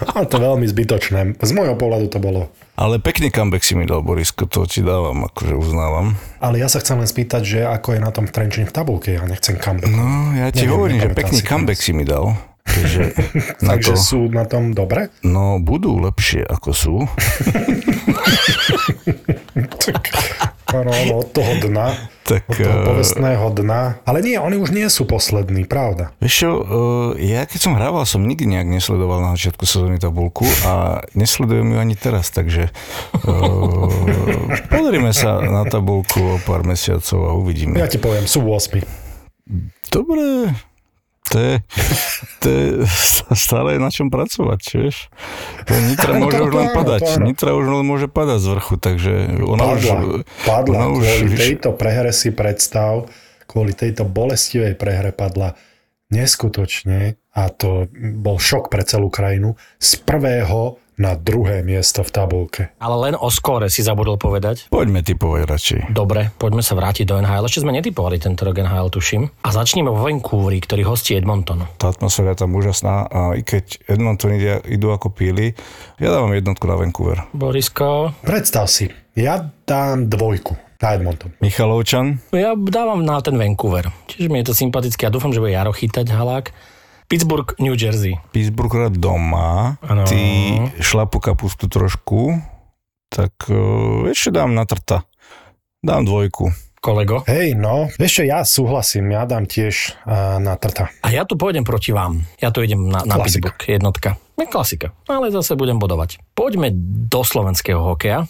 A to veľmi zbytočné. Z môjho pohľadu to bolo. Ale pekný comeback si mi dal, Borisko, to ti dávam, akože uznávam. Ale ja sa chcem len spýtať, že ako je na tom Trenčín v tabulke, ja nechcem comeback. No, ja ti Neviem, hovorím, že pekný comeback si mi dal. Takže [LAUGHS] na Takže to, sú na tom dobre? no budú lepšie ako sú. [LAUGHS] Áno, od toho dna. Tak, od toho eh, povestného dna. Ale nie, oni už nie sú poslední, pravda. Vieš čo, uh, ja keď som hrával, som nikdy nejak nesledoval na začiatku sezóny tabulku a nesledujem ju ani teraz, takže uh, pozrime sa na tabulku o pár mesiacov a uvidíme. Ja ti poviem, sú 8. Dobre, to je, to je [LAUGHS] stále je na čom pracovať, vieš. Nitra [LAUGHS] môže už len padať. Nitra už len môže padať z vrchu, takže ona už... Padla, padla. ona už kvôli vyš- tejto prehre si predstav, kvôli tejto bolestivej prehre padla neskutočne a to bol šok pre celú krajinu z prvého na druhé miesto v tabulke. Ale len o skóre si zabudol povedať. Poďme typovať radšej. Dobre, poďme sa vrátiť do NHL. Ešte sme netypovali tento rok NHL, tuším. A začneme vo Vancouveri, ktorý hostí Edmonton. Tá atmosféra je tam úžasná a i keď Edmonton ide, idú ako píly, ja dávam jednotku na Vancouver. Borisko, Predstav si, ja dám dvojku na Edmonton. Michalovčan, ja dávam na ten Vancouver. Čiže mi je to sympatické a dúfam, že bude Jaro chytať halák. Pittsburgh, New Jersey. Pittsburgh hrá doma, Áno. ty šlapu kapustu trošku, tak uh, ešte dám na trta. Dám dvojku. Kolego. Hej, no, ešte ja súhlasím, ja dám tiež uh, na trta. A ja tu pôjdem proti vám. Ja tu idem na, na Klasika. Pittsburgh, jednotka. Je klasika, ale zase budem bodovať. Poďme do slovenského hokeja.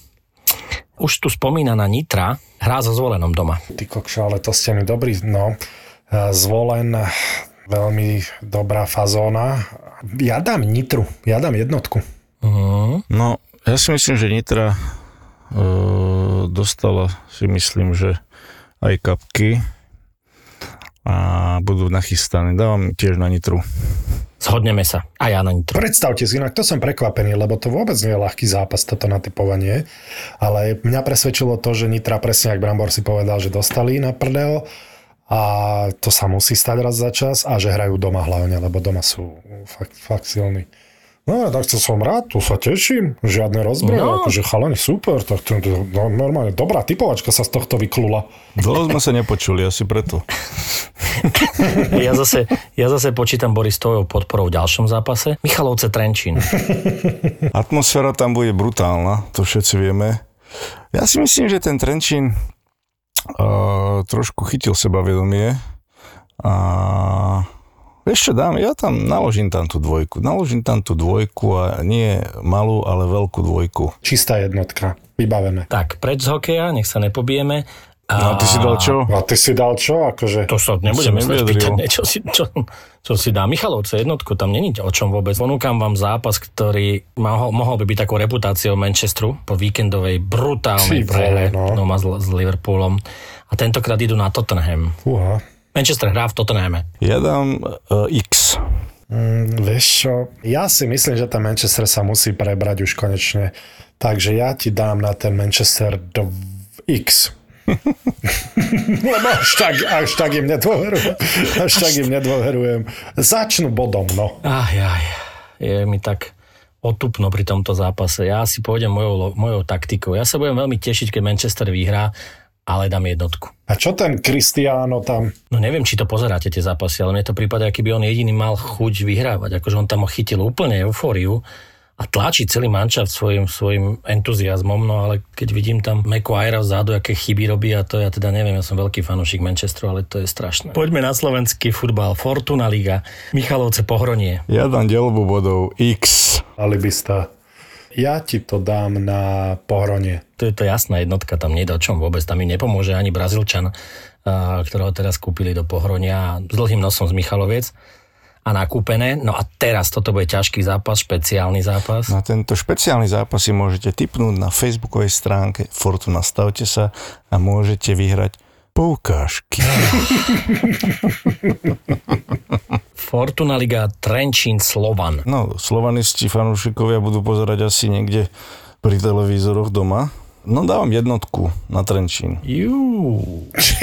Už tu spomínaná Nitra hrá so zvolenom doma. Ty kokšo, ale to ste mi dobrí, no. Uh, Zvolen, veľmi dobrá fazóna. Ja dám Nitru, ja dám jednotku. Uh-huh. No, ja si myslím, že Nitra uh, dostala si myslím, že aj kapky a budú nachystaní. Dávam tiež na Nitru. Zhodneme sa. A ja na Nitru. Predstavte si, inak to som prekvapený, lebo to vôbec nie je ľahký zápas, toto natypovanie. Ale mňa presvedčilo to, že Nitra, presne ako Brambor si povedal, že dostali na prdel a to sa musí stať raz za čas a že hrajú doma hlavne, lebo doma sú fakt, fakt silní. No, tak to som rád, tu sa teším. Žiadne rozbroje, No. akože chalani, super, tak to, to, no, normálne, dobrá typovačka sa z tohto vyklula. Dlho sme sa nepočuli, asi preto. [LAUGHS] Ja zase, ja zase počítam Boris tvojou podporou v ďalšom zápase. Michalovce Trenčín. Atmosféra tam bude brutálna, to všetci vieme. Ja si myslím, že ten Trenčín uh, trošku chytil sebavedomie a vieš čo dám, ja tam naložím tam tú dvojku. Naložím tam tú dvojku a nie malú, ale veľkú dvojku. Čistá jednotka, vybavené. Tak, preč z hokeja, nech sa nepobijeme. No a ty si dal čo? A ty si dal čo? Akože... To sa nebudeme pýtať, ne, čo, si, čo, čo si dá. Michalovce jednotku, tam není o čom vôbec. Ponúkam vám zápas, ktorý mohol, mohol by byť takou reputáciou Manchesteru po víkendovej brutálnej prehre no. doma s, s Liverpoolom. A tentokrát idú na Tottenham. Fúha. Manchester hrá v Tottenhame. Ja dám uh, X. Mm, vieš čo, ja si myslím, že ten Manchester sa musí prebrať už konečne. Takže ja ti dám na ten Manchester do X. [LAUGHS] Lebo až tak, až tak im nedôverujem. Až tak im nedôverujem. Začnú bodom, no. Aj, aj, je mi tak otupno pri tomto zápase. Ja si pôjdem mojou, mojou taktikou. Ja sa budem veľmi tešiť, keď Manchester vyhrá, ale dám jednotku. A čo ten Cristiano tam? No neviem, či to pozeráte tie zápasy, ale mne to prípada, aký by on jediný mal chuť vyhrávať. Akože on tam chytil úplne eufóriu a tlačí celý mančaft svojim, svojim entuziasmom, no ale keď vidím tam Maguire vzadu, aké chyby robí a to ja teda neviem, ja som veľký fanúšik Manchesteru, ale to je strašné. Poďme na slovenský futbal. Fortuna Liga, Michalovce Pohronie. Ja dám delbu bodov X. Alibista. Ja ti to dám na pohronie. To je to jasná jednotka, tam o čom vôbec, tam im nepomôže ani Brazílčan, a, ktorého teraz kúpili do Pohronia s dlhým nosom z Michaloviec a nakúpené. No a teraz toto bude ťažký zápas, špeciálny zápas. Na tento špeciálny zápas si môžete tipnúť na facebookovej stránke Fortuna Stavte sa a môžete vyhrať poukážky. [LAUGHS] Fortuna Liga Trenčín Slovan. No, slovanisti fanúšikovia budú pozerať asi niekde pri televízoroch doma. No dávam jednotku na Trenčín. Jú.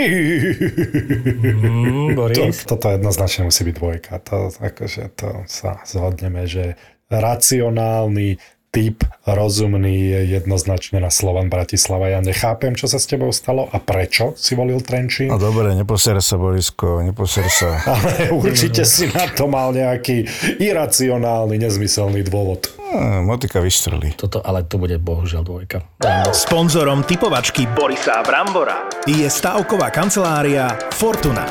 Mm, [LAUGHS] To, Boris. toto jednoznačne musí byť dvojka. To, akože to sa zhodneme, že racionálny, typ rozumný je jednoznačne na Slovan Bratislava. Ja nechápem, čo sa s tebou stalo a prečo si volil Trenčín. No dobre, neposer sa, Borisko, neposer sa. [LAUGHS] Ale určite si na to mal nejaký iracionálny, nezmyselný dôvod. No, motika vystrelí. Toto, ale to bude bohužiaľ dvojka. Sponzorom typovačky Borisa Brambora je stavková kancelária Fortuna.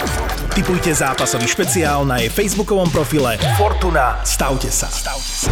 Typujte zápasový špeciál na jej facebookovom profile Fortuna. Stavte sa. Stavte sa.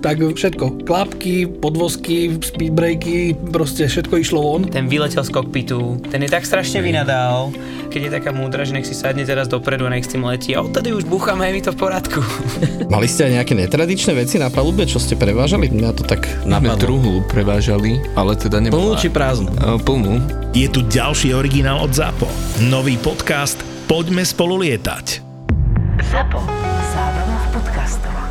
tak všetko, klapky, podvozky, speedbreaky, proste všetko išlo von. Ten vyletel z kokpitu, ten je tak strašne vynadal, keď je taká múdra, že nech si sadne teraz dopredu a nech s tým letí a odtedy už búchame, je mi to v poradku. [LAUGHS] Mali ste aj nejaké netradičné veci na palube, čo ste prevážali? Mňa to tak sme druhú prevážali, ale teda nebola... Plnú či prázdnu? Uh, plnú. Je tu ďalší originál od ZAPO. Nový podcast Poďme spolu lietať. ZAPO. Zábrná v podcastov.